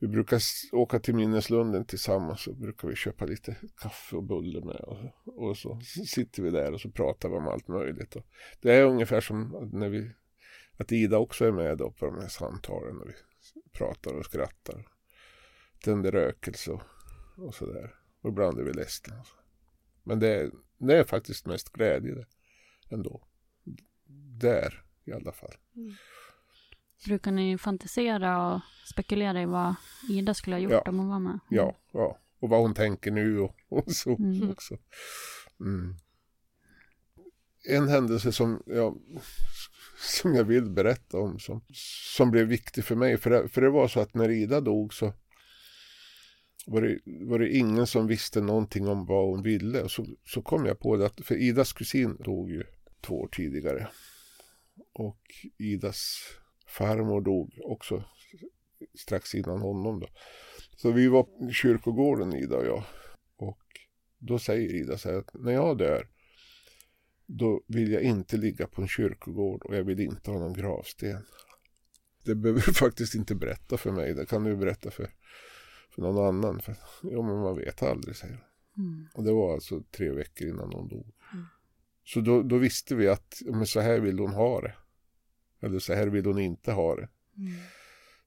Vi brukar åka till minneslunden tillsammans och brukar vi köpa lite kaffe och bulle med och, och så sitter vi där och så pratar vi om allt möjligt. Och det är ungefär som när vi, att Ida också är med då på de här samtalen och vi pratar och skrattar. Tänder rökelse och, och sådär. Och ibland är vi ledsna. Men det är, det är faktiskt mest glädje ändå. Där i alla fall. Mm. Brukar ni fantisera och spekulera i vad Ida skulle ha gjort Ja. om hon var med? Ja, ja. Och vad hon tänker nu och, och så Mm. också. Mm. En händelse som jag, som jag vill berätta om som, som blev viktig för mig. För det, för det var så att när Ida dog så var det, var det ingen som visste någonting om vad hon ville. Och så, så kom jag på det att, för Idas kusin dog ju två år tidigare. Och Idas farmor dog också strax innan honom då. Så vi var på kyrkogården Ida och jag. Och då säger Ida så här att när jag dör då vill jag inte ligga på en kyrkogård och jag vill inte ha någon gravsten. Det behöver du faktiskt inte berätta för mig. Det kan du berätta för, för någon annan. För, ja, men man vet aldrig, säger hon. Mm. Och det var alltså tre veckor innan hon dog. Så då, då visste vi att men så här vill hon ha det. Eller så här vill hon inte ha det.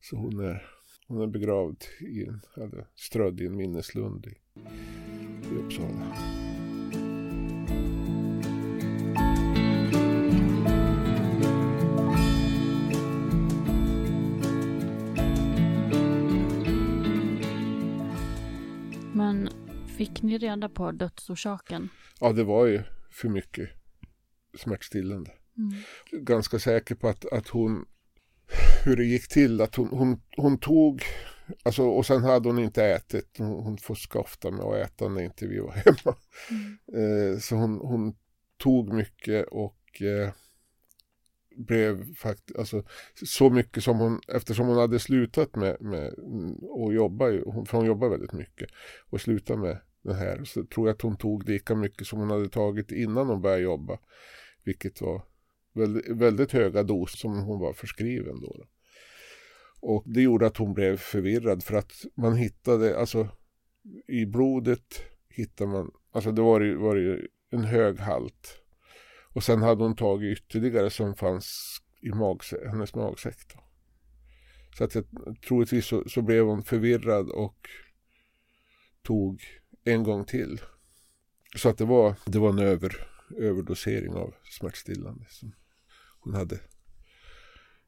Så hon är, hon är begravd i en, eller strödd i en minneslund i, i Uppsala. Men fick ni reda på dödsorsaken? Ja, det var ju för mycket smärtstillande. Mm. Ganska säker på att, att hon, hur det gick till, att hon, hon, hon tog, alltså, och sen hade hon inte ätit. Hon, hon fuskade ofta med att äta när inte vi var hemma. Eh, så hon, hon tog mycket och eh, blev faktiskt, alltså så mycket som hon, eftersom hon hade slutat med, med mm, att jobba, för hon jobbar väldigt mycket, och slutat med det här, så tror jag att hon tog lika mycket som hon hade tagit innan hon började jobba, vilket var väldigt, väldigt höga dos som hon var förskriven då. Och det gjorde att hon blev förvirrad för att man hittade, alltså i blodet hittade man, alltså det var ju, var ju en hög halt. Och sen hade hon tagit ytterligare som fanns i magse- hennes magsäck. Då. Så att jag, troligtvis så, så blev hon förvirrad och tog en gång till. Så att det var, det var en över, överdosering av smärtstillande Liksom hon hade.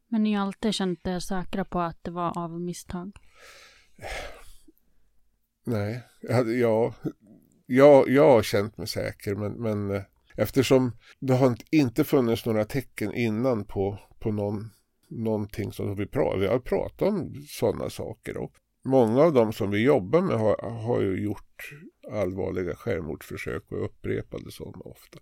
Men ni har alltid känt er säkra på att det var av misstag? Nej, ja, jag, jag har känt mig säker men, men eh, eftersom det har inte- funnits några tecken innan på, på någon, någonting som vi pratar Vi har pratat om sådana saker och många av dem som vi jobbar med har, har ju gjort allvarliga självmordsförsök och upprepade sådana ofta.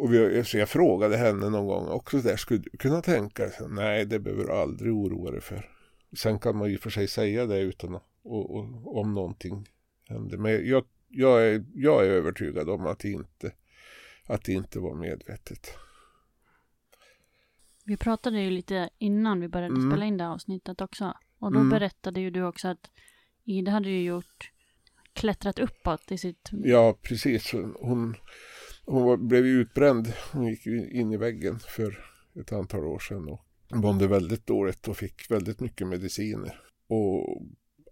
Och vi, så jag frågade henne någon gång också där, skulle du kunna tänka dig? Nej, det behöver du aldrig oroa dig för. Sen kan man ju för sig säga det utan att, och, och, om någonting händer. Men jag, jag, är, jag är övertygad om att det inte, att det inte var medvetet. Vi pratade ju lite innan vi började Mm. spela in det här avsnittet också. Och då Mm. berättade ju du också att Ida hade ju gjort klättrat uppåt i sitt... Ja, precis. Hon, hon var, blev ju utbränd. Hon gick ju in i väggen för ett antal år sedan och mådde väldigt dåligt och fick väldigt mycket mediciner. Och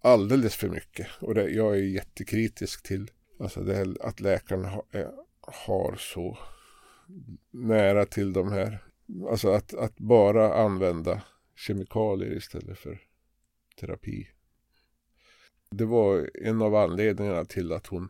alldeles för mycket. Och det, jag är jättekritisk till alltså det här, att läkarna ha, är, har så nära till de här. Alltså att, att bara använda kemikalier istället för terapi. Det var en av anledningarna till att hon,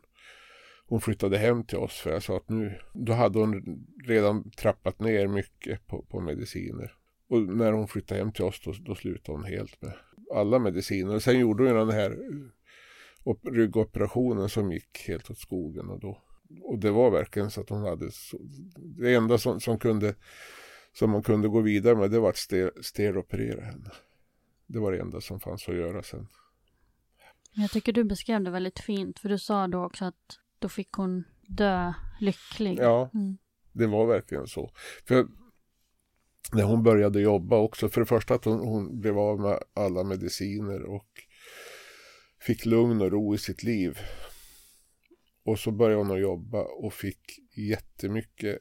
hon flyttade hem till oss. För jag sa att nu, då hade hon redan trappat ner mycket på, på mediciner. Och när hon flyttade hem till oss då, då slutade hon helt med alla mediciner. Och sen gjorde hon den här eh, ryggoperationen som gick helt åt skogen. Och, då, och det var verkligen så att hon hade så, det enda som, som kunde som man kunde gå vidare med det var att ste, steroperera henne. Det var det enda som fanns att göra sen. Jag tycker du beskrev det väldigt fint. För du sa då också att då fick hon dö lycklig. Ja. Mm. det var verkligen så. För när hon började jobba också, för det första att hon, hon blev av med alla mediciner och fick lugn och ro i sitt liv. Och så började hon att jobba och fick jättemycket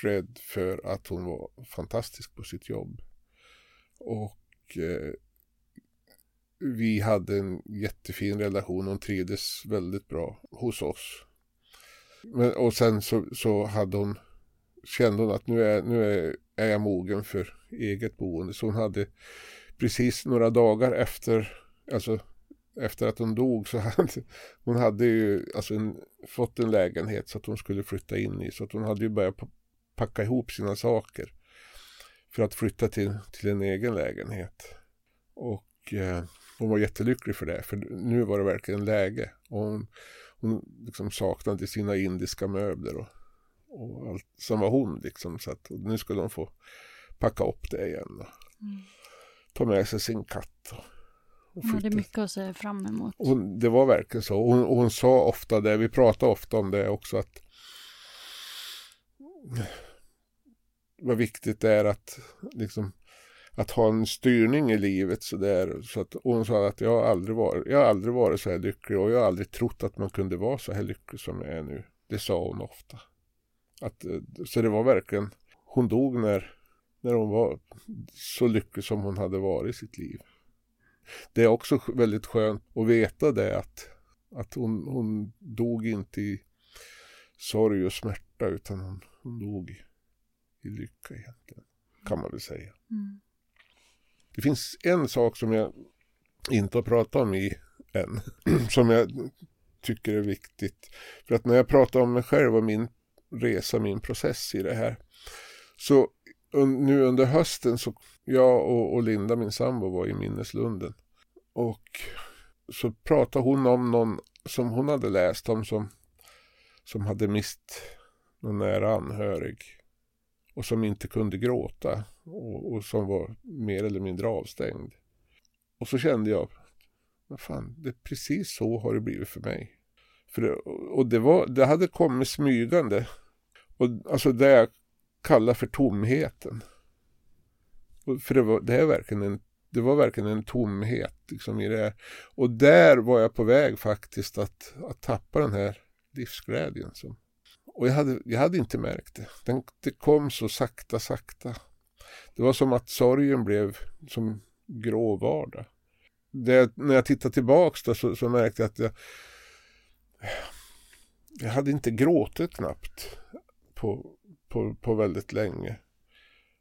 cred för att hon var fantastisk på sitt jobb. Och eh, vi hade en jättefin relation. Hon trivdes väldigt bra hos oss. Men, och sen så, så hade hon, kände hon att nu är, nu är, är jag mogen för eget boende. Så hon hade precis några dagar efter, alltså efter att hon dog så hade hon hade ju alltså en, fått en lägenhet så att hon skulle flytta in i. Så att hon hade ju börjat packa ihop sina saker för att flytta till, till en egen lägenhet. Och eh, hon var jättelycklig för det, för nu var det verkligen läge. Och hon, hon liksom saknade sina indiska möbler och, och allt som var hon liksom. Så att nu skulle hon få packa upp det igen. Och mm. Ta med sig sin katt. Och, och hon hade mycket att se fram emot. Hon, det var verkligen så. Hon, hon sa ofta det, vi pratade ofta om det också, att vad viktigt det är att liksom att ha en styrning i livet sådär. Så att, hon sa att jag har, aldrig varit, jag har aldrig varit så här lycklig och jag har aldrig trott att man kunde vara så här lycklig som jag är nu. Det sa hon ofta. Att, eh, så det var verkligen, hon dog när, när hon var så lycklig som hon hade varit i sitt liv. Det är också väldigt skönt att veta det att, att hon, hon dog inte i sorg och smärta utan hon, hon dog i, i lycka egentligen. Kan man väl säga. Mm. Det finns en sak som jag inte har pratat om i än. Som jag tycker är viktigt. För att när jag pratar om mig själv och min resa, min process i det här. Så nu under hösten så jag och, och Linda, min sambo, var i Minneslunden. Och så pratade hon om någon som hon hade läst om som, som hade mist någon nära anhörig och som inte kunde gråta och, och, som var mer eller mindre avstängd. Och så kände jag, vad fan, det är precis så har det blivit för mig. För det, och det, var, det hade kommit smygande. Och alltså det jag kallar för tomheten. Och för det var, det, är verkligen en, det var verkligen en tomhet liksom i det här. Och där var jag på väg faktiskt att, att tappa den här livsglädjen som, och jag hade, jag hade inte märkt det. Den, det kom så sakta, sakta. Det var som att sorgen blev som grå vardag. Det, när jag tittar tillbaks då, så, så märkte jag att jag, jag hade inte gråtit knappt på, på, på väldigt länge.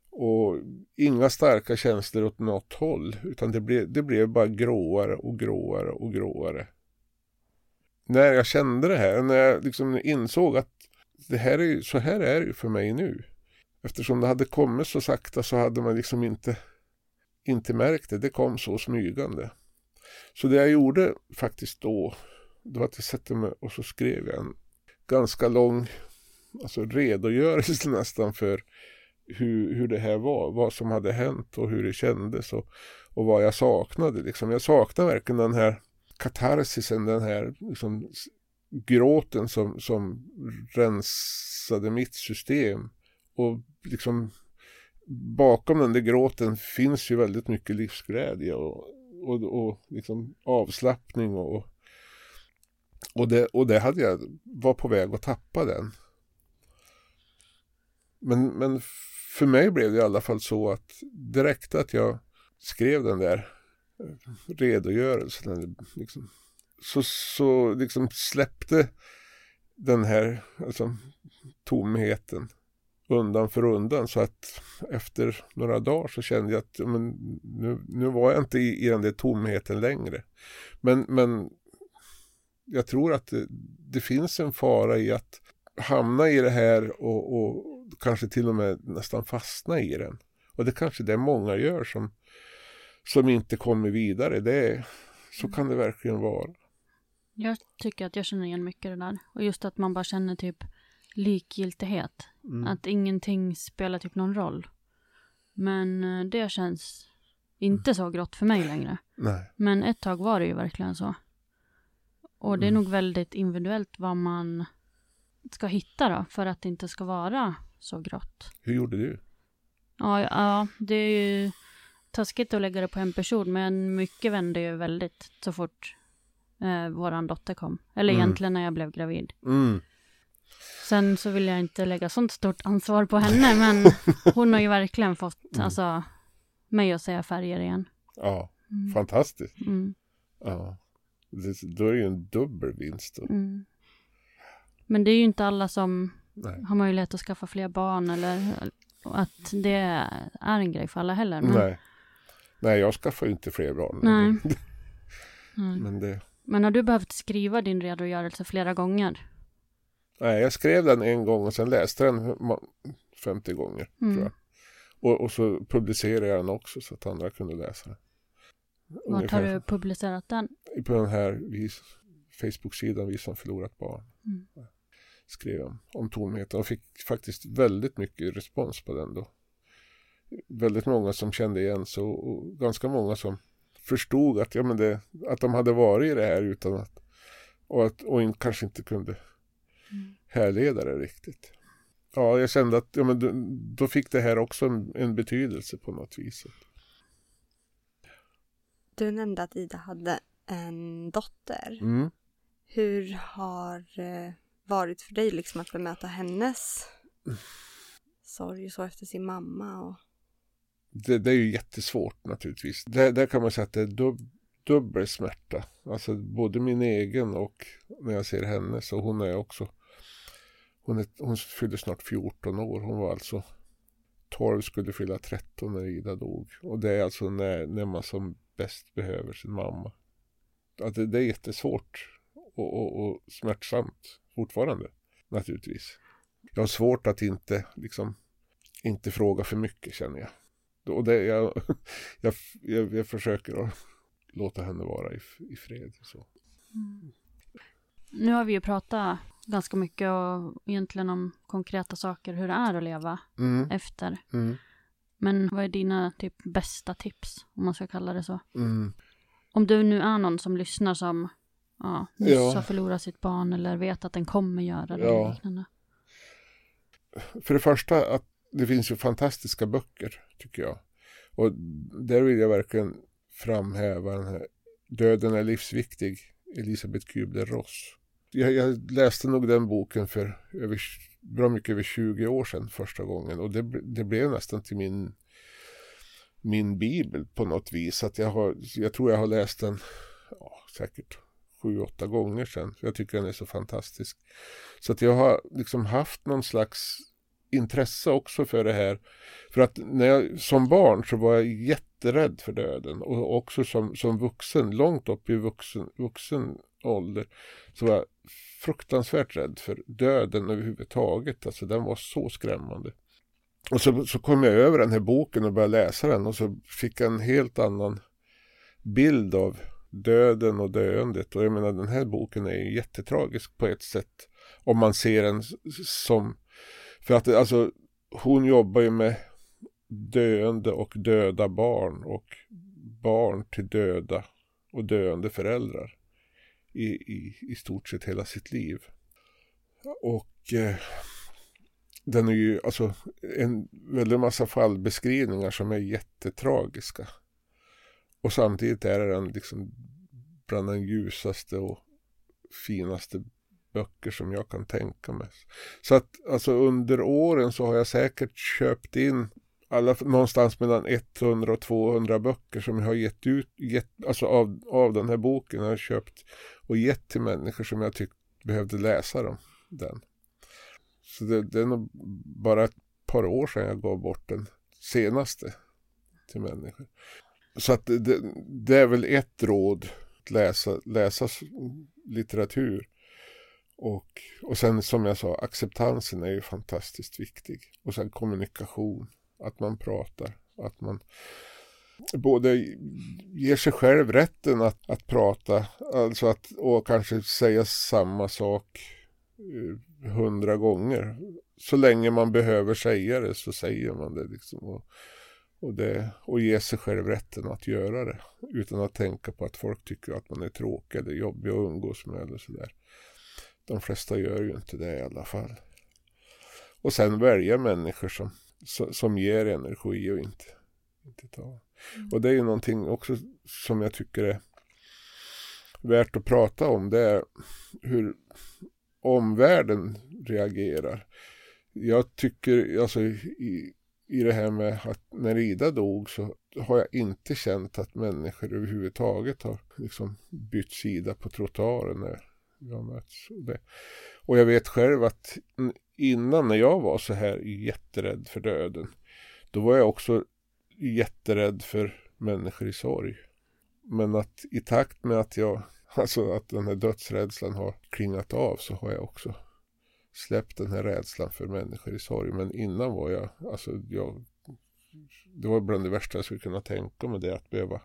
Och inga starka känslor åt något håll, utan det blev, det blev bara gråare och gråare och gråare. När jag kände det här, när jag liksom insåg att det här är, så här är det ju för mig nu. Eftersom det hade kommit så sakta så hade man liksom inte, inte märkt det. Det kom så smygande. Så det jag gjorde faktiskt då, det var att jag satte mig och så skrev jag en ganska lång alltså redogörelse nästan för hur, hur det här var, vad som hade hänt och hur det kändes och, och vad jag saknade. Liksom. Jag saknade verkligen den här katarsisen, den här liksom, gråten som, som rensade mitt system. Och liksom bakom den där gråten finns ju väldigt mycket livsglädje och, och, och liksom avslappning och, och, det, och det hade jag, var på väg att tappa den. Men, men för mig blev det i alla fall så att direkt att jag skrev den där redogörelsen, liksom, så, så liksom släppte den här alltså, tomheten undan för undan så att efter några dagar så kände jag att men, nu, nu var jag inte i, i den där tomheten längre. Men, men jag tror att det, det finns en fara i att hamna i det här och, och kanske till och med nästan fastna i den. Och det kanske det många gör som, som inte kommer vidare. Det, så kan det verkligen vara. Jag tycker att jag känner igen mycket det där. Och just att man bara känner typ likgiltighet. Mm. Att ingenting spelar typ någon roll. Men eh, det känns inte så grått för mig längre. Nej. Men ett tag var det ju verkligen så. Och det är mm. nog väldigt individuellt vad man ska hitta då, för att det inte ska vara så grått. Hur gjorde du? Ja, ja, det är ju taskigt att lägga det på en person, men mycket vände ju väldigt så fort eh, våran dotter kom. Eller Mm. egentligen när jag blev gravid. Mm. Sen så vill jag inte lägga sånt stort ansvar på henne, men hon har ju verkligen fått Mm. alltså, mig att säga färger igen. Ja, Mm. fantastiskt. Mm. Ja. Det, då är det ju en dubbel vinst. Mm. Men det är ju inte alla som Nej. har möjlighet att skaffa fler barn eller att det är en grej för alla heller. Men, Nej. Nej, jag skaffar ju inte fler barn. Nej. Men det, Men har du behövt skriva din redogörelse flera gånger? nej, jag skrev den en gång och sen läste den ma- 50 gånger. Mm. Tror jag. Och, och så publicerade jag den också så att andra kunde läsa den. Vart har du publicerat den? På den här vi, Facebook-sidan Vi som förlorat barn. Mm. Skrev om, om tomheten och fick faktiskt väldigt mycket respons på den då. Väldigt många som kände igen sig och, och ganska många som förstod att, ja, men det, att de hade varit i det här utan att och, att, och in, kanske inte kunde härleda det riktigt. Ja, jag kände att ja, men då, då fick det här också en, en betydelse på något vis. Du nämnde att Ida hade en dotter. Mm. Hur har det varit för dig liksom att bemöta hennes sorg så efter sin mamma? Och det, det är ju jättesvårt naturligtvis. Där, där kan man säga att det är dub, dubbel smärta. Alltså både min egen och när jag ser henne. Så hon är också, hon, är, hon fyllde snart 14 år. Hon var alltså 12 skulle fylla 13 när Ida dog. Och det är alltså när, när man som bäst behöver sin mamma. Att det, det är jättesvårt och, och, och smärtsamt fortfarande naturligtvis. Jag har svårt att inte liksom inte fråga för mycket känner jag. Och det, jag, jag, jag, jag försöker att låta henne vara i, i fred. Så. Nu har vi ju pratat ganska mycket och egentligen om konkreta saker, hur det är att leva Mm, efter. mm, Men vad är dina typ bästa tips, om man ska kalla det så? mm. Om du nu är någon som lyssnar som ja, nyss Ja. har förlorat sitt barn eller vet att den kommer göra det Ja. liknande. För det första att det finns ju fantastiska böcker tycker jag. Och där vill jag verkligen framhäva den här Döden är livsviktig, Elisabeth Kübler-Ross. Jag, jag läste nog den boken för över, bra mycket över 20 år sedan första gången och det, det blev nästan till min, min bibel på något vis. Att jag, har, jag tror jag har läst den ja, säkert sju, åtta gånger sedan. Jag tycker den är så fantastisk. Så att jag har liksom haft någon slags intresse också för det här. För att när jag, som barn så var jag jätterädd för döden och också som, som vuxen, långt upp i vuxen, vuxen ålder så var jag fruktansvärt rädd för döden överhuvudtaget. Alltså den var så skrämmande. Och så, så kom jag över den här boken och började läsa den och så fick jag en helt annan bild av döden och döendet. Och jag menar den här boken är ju jättetragisk på ett sätt. Om man ser den som för att alltså hon jobbar ju med döende och döda barn och barn till döda och döende föräldrar i, i, i stort sett hela sitt liv. Och eh, den är ju alltså en väldig massa fallbeskrivningar som är jättetragiska. Och samtidigt är den liksom bland den ljusaste och finaste böcker som jag kan tänka mig. Så att alltså under åren så har jag säkert köpt in alla, någonstans mellan 100 och 200 böcker som jag har gett ut, gett, alltså av, av den här boken har köpt och gett till människor som jag tyckte behövde läsa dem, den. Så det, det är nog bara ett par år sedan jag gav bort den senaste till människor. Så att det, det, det är väl ett råd, att läsa, läsa litteratur. Och, och sen som jag sa, acceptansen är ju fantastiskt viktig. Och sen kommunikation, att man pratar, att man både ger sig själv rätten att, att prata, alltså att, och kanske säga samma sak eh, hundra gånger. Så länge man behöver säga det så säger man det liksom. Och, och, det, och ge sig själv rätten att göra det utan att tänka på att folk tycker att man är tråkig eller jobbig att umgås med eller sådär. De flesta gör ju inte det i alla fall. Och sen välja människor som, som, ger energi och inte, inte tar. Mm. Och det är ju någonting också som jag tycker är värt att prata om. Det är hur omvärlden reagerar. Jag tycker, alltså i, i det här med att när Ida dog så har jag inte känt att människor överhuvudtaget har liksom bytt sida på trottoaren vi har mötts. Och, det. och jag vet själv att innan när jag var så här jätterädd för döden då var jag också jätterädd för människor i sorg. Men att i takt med att jag, alltså att den här dödsrädslan har klingat av så har jag också släppt den här rädslan för människor i sorg. Men innan var jag, alltså jag, det var bland det värsta jag skulle kunna tänka mig det att behöva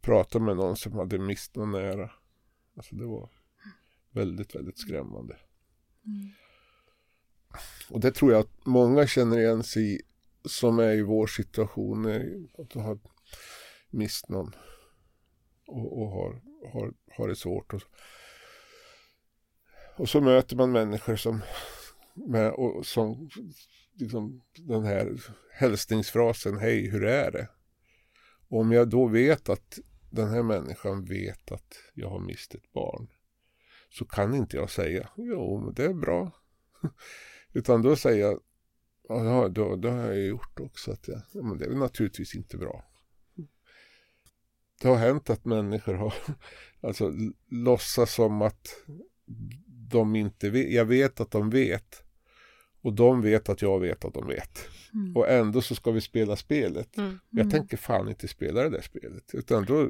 prata med någon som hade mist någon nära. Alltså det var väldigt, väldigt skrämmande. Mm. Och det tror jag att många känner igen sig i som är i vår situation, att ha mist någon och, och har, har, har det svårt. Och, och så möter man människor som, med, och, som liksom den här hälsningsfrasen Hej, hur är det? Och om jag då vet att den här människan vet att jag har mist ett barn så kan inte jag säga jo, det är bra. Utan då säger jag ja, då, då har jag gjort också. Att jag, ja, men det är naturligtvis inte bra. Det har hänt att människor har alltså låtsas som att de inte vet. Jag vet att de vet. Och de vet att jag vet att de vet. Mm. Och ändå så ska vi spela spelet. Mm. Jag mm. tänker fan inte spela det där spelet. Utan då,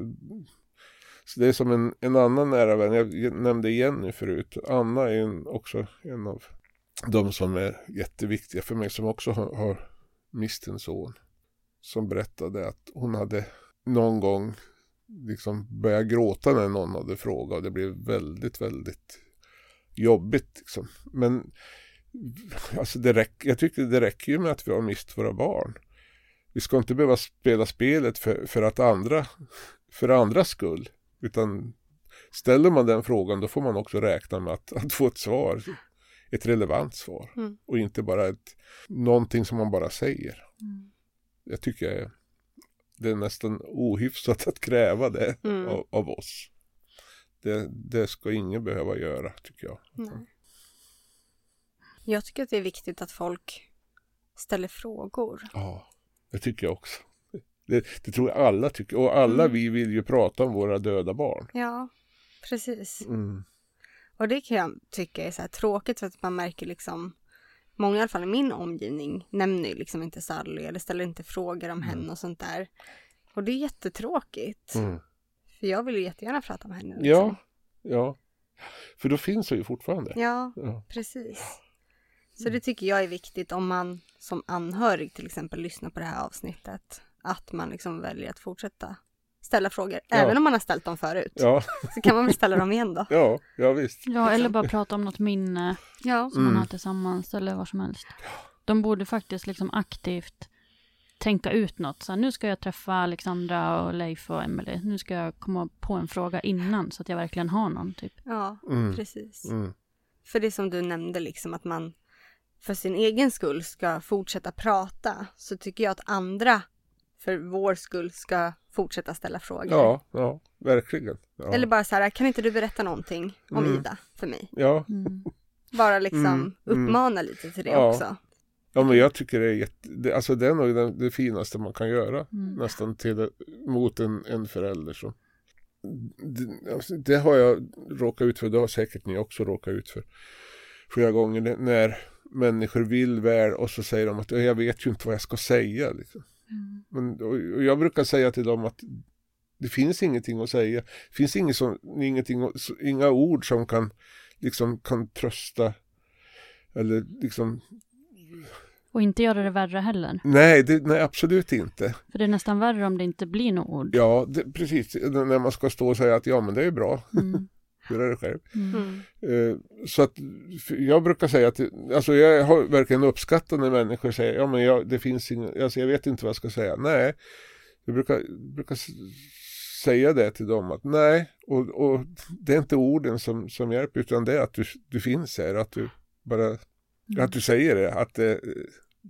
så det är som en, en annan nära vän. Jag nämnde Jenny förut. Anna är en, också en av de som är jätteviktiga för mig. Som också har, har mist en son. Som berättade att hon hade någon gång liksom börjat gråta när någon hade frågat. Och det blev väldigt, väldigt jobbigt. Liksom. Men alltså det räcker, jag tycker det räcker ju med att vi har mist våra barn. Vi ska inte behöva spela spelet för, för att andra, för andras skull. Utan ställer man den frågan då får man också räkna med att, att få ett svar. Ett relevant svar. Mm. Och inte bara ett, någonting som man bara säger. Mm. Jag tycker det är nästan ohyfsat att kräva det mm. av, av, oss. Det, det ska ingen behöva göra tycker jag. Nej. Jag tycker att det är viktigt att folk ställer frågor. Ja, det tycker jag också. Det, det tror jag alla tycker. Och alla mm. vi vill ju prata om våra döda barn. Ja, precis. Mm. Och det kan jag tycka är så här tråkigt för att man märker liksom Många i alla fall i min omgivning nämner ju liksom inte Sally eller ställer inte frågor om mm. henne och sånt där. Och det är jättetråkigt. Mm. För jag vill ju jättegärna prata med henne. Liksom. Ja, ja. För då finns hon ju fortfarande. Ja, ja, precis. Så det tycker jag är viktigt om man som anhörig till exempel lyssnar på det här avsnittet. Att man liksom väljer att fortsätta ställa frågor. Ja. Även om man har ställt dem förut. Ja. Så kan man väl ställa dem igen då. Ja, ja visst. Ja, eller bara prata om något minne ja. som mm. man har tillsammans eller vad som helst. De borde faktiskt liksom aktivt tänka ut något. Så här, nu ska jag träffa Alexandra och Leif och Emelie. Nu ska jag komma på en fråga innan så att jag verkligen har någon. Typ. Ja, mm. precis. Mm. För det som du nämnde, liksom att man för sin egen skull ska fortsätta prata så tycker jag att andra för vår skull ska fortsätta ställa frågor. Ja, ja verkligen. Ja. Eller bara så här, kan inte du berätta någonting om mm. Ida för mig? Ja. Mm. Bara liksom mm. mm. uppmana lite till det ja. också. Ja men jag tycker det är jätte, det, alltså det är nog det, det finaste man kan göra mm. nästan till mot en, en förälder som det, alltså, det, har jag råkat ut för, det har säkert ni också råkat ut för flera gånger när människor vill väl och så säger de att jag vet ju inte vad jag ska säga. Liksom. Mm. Men, och jag brukar säga till dem att det finns ingenting att säga. Det finns inget som, ingenting, inga ord som kan, liksom, kan trösta eller liksom och inte göra det värre heller. Nej, det, nej, absolut inte. För det är nästan värre om det inte blir något ord. Ja, det, precis. När man ska stå och säga att ja, men det är bra. Mm. Är det själv? Mm. Uh, så att jag brukar säga att, alltså jag har verkligen uppskattat när människor säger, ja men jag, det finns ingen, alltså jag vet inte vad jag ska säga. Nej, jag brukar, brukar säga det till dem att nej, och, och det är inte orden som, som hjälper utan det är att du, du finns här, att du bara Mm. Att du säger det, att det,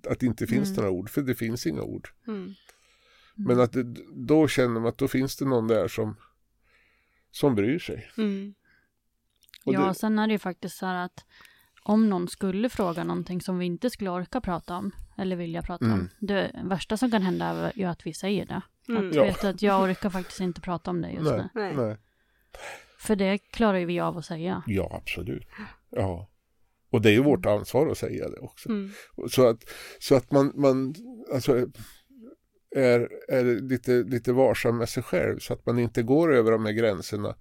att det inte finns Mm. några ord, för det finns inga ord. Mm. Men att det, då känner man att då finns det någon där som, som bryr sig. Mm. Och ja, det- sen är det ju faktiskt så här att om någon skulle fråga någonting som vi inte skulle orka prata om eller vilja prata Mm. om. Det värsta som kan hända är ju att vi säger det. Mm. Att Ja. vet att jag orkar faktiskt inte prata om det just Nej, nu. Nej. nej. För det klarar ju vi av att säga. Ja, absolut. Ja. Och det är ju vårt ansvar att säga det också. Mm. Så att, så att man, man alltså, är, är lite, lite varsam med sig själv så att man inte går över de här gränserna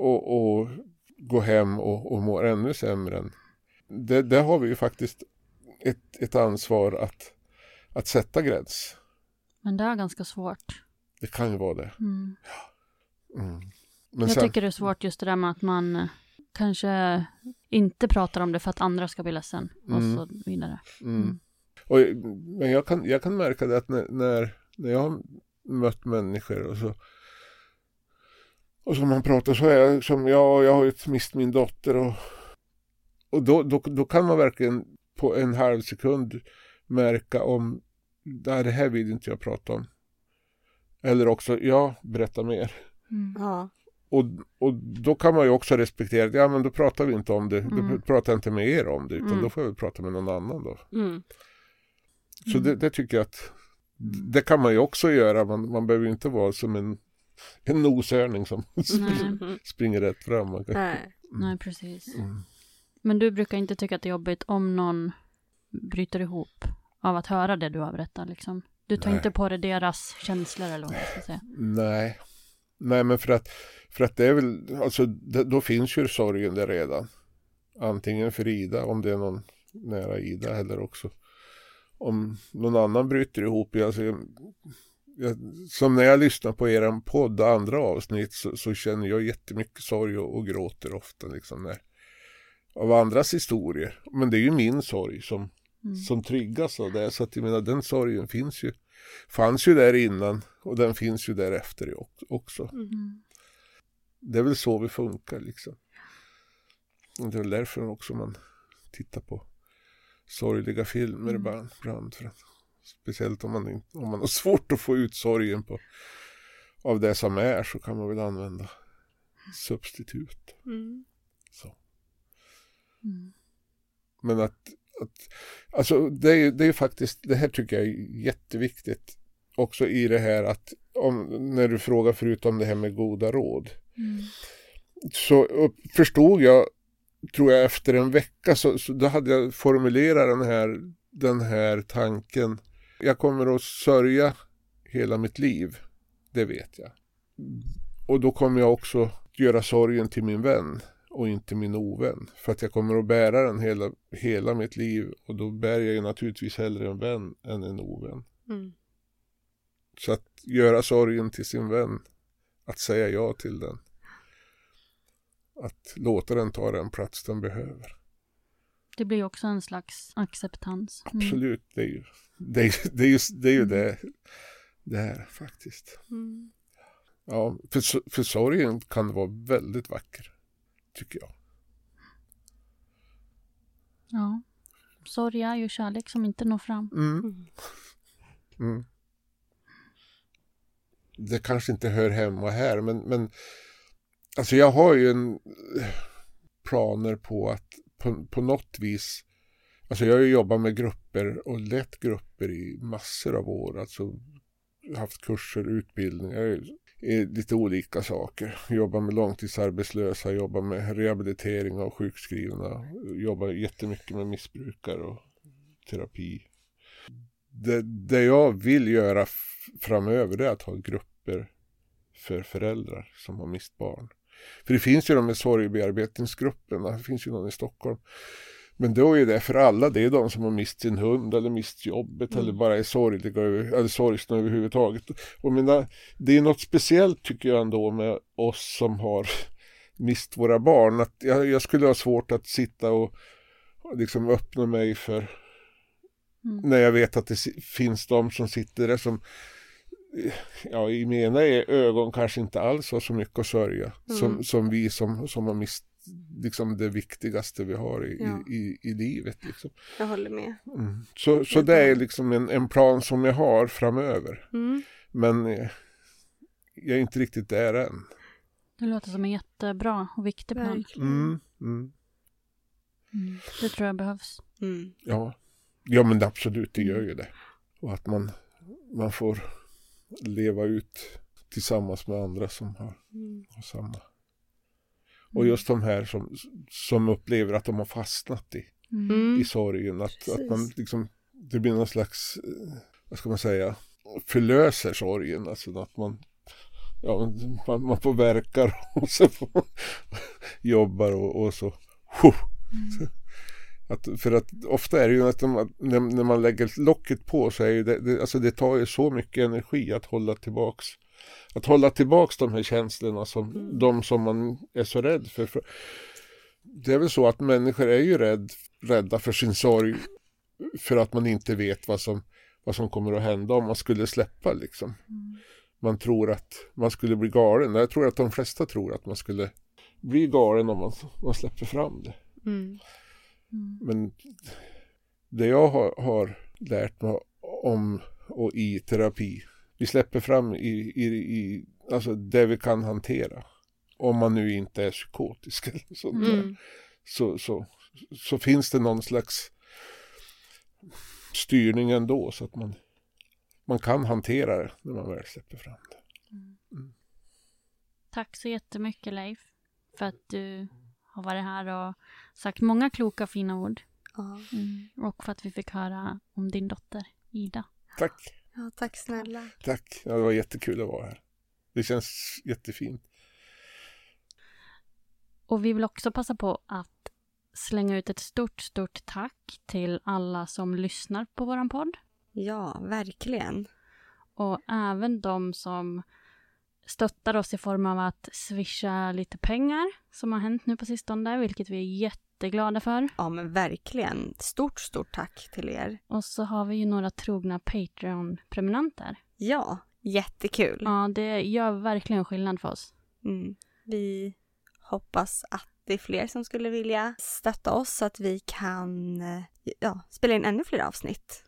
och, och går hem och, och mår ännu sämre. än- Det, där har vi ju faktiskt ett, ett ansvar att, att sätta gräns. Men det är ganska svårt. Det kan ju vara det. Mm. Mm. Men Jag sen, tycker det är svårt just det där med att man eh, kanske inte pratar om det för att andra ska bli ledsen och Mm. så vidare. Mm. Och, men jag kan, jag kan märka det att när, när, när jag har mött människor och så och som man pratar så är jag som ja, jag har ju mist min dotter och, och då, då, då kan man verkligen på en halv sekund märka om "Nej, det här vill inte jag prata om. Eller också, ja, berätta mer. Mm. Ja. Och, och då kan man ju också respektera att ja men då pratar vi inte om det, då Mm. pratar jag inte med er om det utan Mm. då får jag väl prata med någon annan då. Mm. Så det, det tycker jag att det kan man ju också göra. Man, man behöver ju inte vara som en, en noshörning som Nej. springer rätt fram. Man kan, Nej. Nej, precis. Mm. Men du brukar inte tycka att det är jobbigt om någon bryter ihop av att höra det du har berättat liksom? Du tar Nej. inte på dig deras känslor eller vad jag ska säga? Nej. Nej men för att, för att det är väl, alltså det, då finns ju sorgen där redan. Antingen för Ida, om det är någon nära Ida eller också om någon annan bryter ihop. Alltså, som när jag lyssnar på er podd och andra avsnitt så, så känner jag jättemycket sorg och, och gråter ofta liksom när, av andras historier. Men det är ju min sorg som, Mm. som triggas av det. Så att jag menar den sorgen finns ju, fanns ju där innan och den finns ju därefter ock- också. Mm. Det är väl så vi funkar liksom. Och det är väl därför också man tittar på sorgliga filmer Mm. ibland. ibland för att, speciellt om man, inte- om man har svårt att få ut sorgen på, av det som är så kan man väl använda substitut. Mm. Så. Mm. Men att, att alltså det är det är faktiskt, det här tycker jag är jätteviktigt också i det här att om, när du frågar förut om det här med goda råd. Mm. så upp, förstod jag, tror jag efter en vecka, så, så då hade jag formulerat den här, den här tanken. Jag kommer att sörja hela mitt liv, det vet jag. Och då kommer jag också göra sorgen till min vän och inte min ovän. För att jag kommer att bära den hela, hela mitt liv och då bär jag ju naturligtvis hellre en vän än en ovän. Mm. Så att göra sorgen till sin vän, att säga ja till den. Att låta den ta den plats den behöver. Det blir också en slags acceptans. Mm. Absolut, det är ju det, är, det, är ju, det, är ju det, det är faktiskt. Mm. Ja, för, för sorgen kan vara väldigt vacker, tycker jag. Ja. Sorg är ju kärlek som inte når fram. Mm. Mm. Det kanske inte hör hemma här, men, men alltså jag har ju en planer på att på, på något vis, alltså jag har ju jobbat med grupper och lett grupper i massor av år, alltså haft kurser, utbildningar, lite olika saker. Jobbat med långtidsarbetslösa, jobbat med rehabilitering av sjukskrivna, jobbat jättemycket med missbrukare och terapi. Det, det jag vill göra framöver är att ha grupper för föräldrar som har mist barn. För det finns ju de här sorgbearbetningsgrupperna, det finns ju någon i Stockholm. Men då är det för alla, det är de som har mist sin hund eller mist jobbet eller bara är sorgliga eller sorgsna överhuvudtaget. Och mina, det är något speciellt tycker jag ändå med oss som har mist våra barn. Att jag, jag skulle ha svårt att sitta och liksom öppna mig för Mm. när jag vet att det finns de som sitter där som ja, i mina ögon kanske inte alls har så mycket att sörja Mm. som, som vi som, som har mist liksom det viktigaste vi har i, Ja. i, i, i livet. Liksom. Jag håller med. Mm. Så, så det är liksom en, en plan som jag har framöver. Mm. Men eh, jag är inte riktigt där än. Det låter som en jättebra och viktig plan. Mm, mm, Mm. Det tror jag behövs. Mm. ja. ja, men absolut, det gör ju det. Och att man, man får leva ut tillsammans med andra som har, Mm. har samma. Och just de här som, som upplever att de har fastnat i, Mm. i sorgen. Att, att man liksom, det blir någon slags, eh, vad ska man säga, förlöser sorgen. Alltså att man, ja, man, man får verkar och så får, jobbar och, och så. Att, för att ofta är det ju att när, när man lägger locket på så är ju det, det, alltså det tar ju så mycket energi att hålla tillbaks att hålla tillbaks de här känslorna som de som man är så rädd för. Det är väl så att människor är ju rädd, rädda för sin sorg för att man inte vet vad som, vad som kommer att hända om man skulle släppa liksom. Man tror att man skulle bli galen. Jag tror att de flesta tror att man skulle bli galen om man, man släpper fram det. Mm. Men det jag har, har lärt mig om och i terapi, vi släpper fram i, i, i alltså det vi kan hantera. Om man nu inte är psykotisk eller sånt där. Mm. Så, så, så finns det någon slags styrning ändå så att man, man kan hantera det när man väl släpper fram det. Tack så jättemycket Leif för att du har varit här och sagt många kloka fina ord. Ja. Mm. Och för att vi fick höra om din dotter Ida. Tack, ja, tack snälla. tack. Ja, det var jättekul att vara här. Det känns jättefint. Och vi vill också passa på att slänga ut ett stort, stort tack till alla som lyssnar på våran podd. Ja, verkligen. Och även de som stöttar oss i form av att swisha lite pengar som har hänt nu på sistone, vilket vi är jätteglada för. Ja, men verkligen. Stort, stort tack till er. Och så har vi ju några trogna Patreon-prenumeranter. Ja, jättekul. Ja, det gör verkligen skillnad för oss. Mm. Vi hoppas att det är fler som skulle vilja stötta oss så att vi kan eh, ja, spela in ännu fler avsnitt.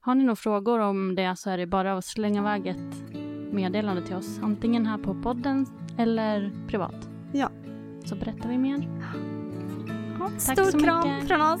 Har ni några frågor om det så är det bara att slänga iväg ett meddelande till oss. Antingen här på podden eller privat. Ja. Så berättar vi mer. Stor kram mycket. från oss.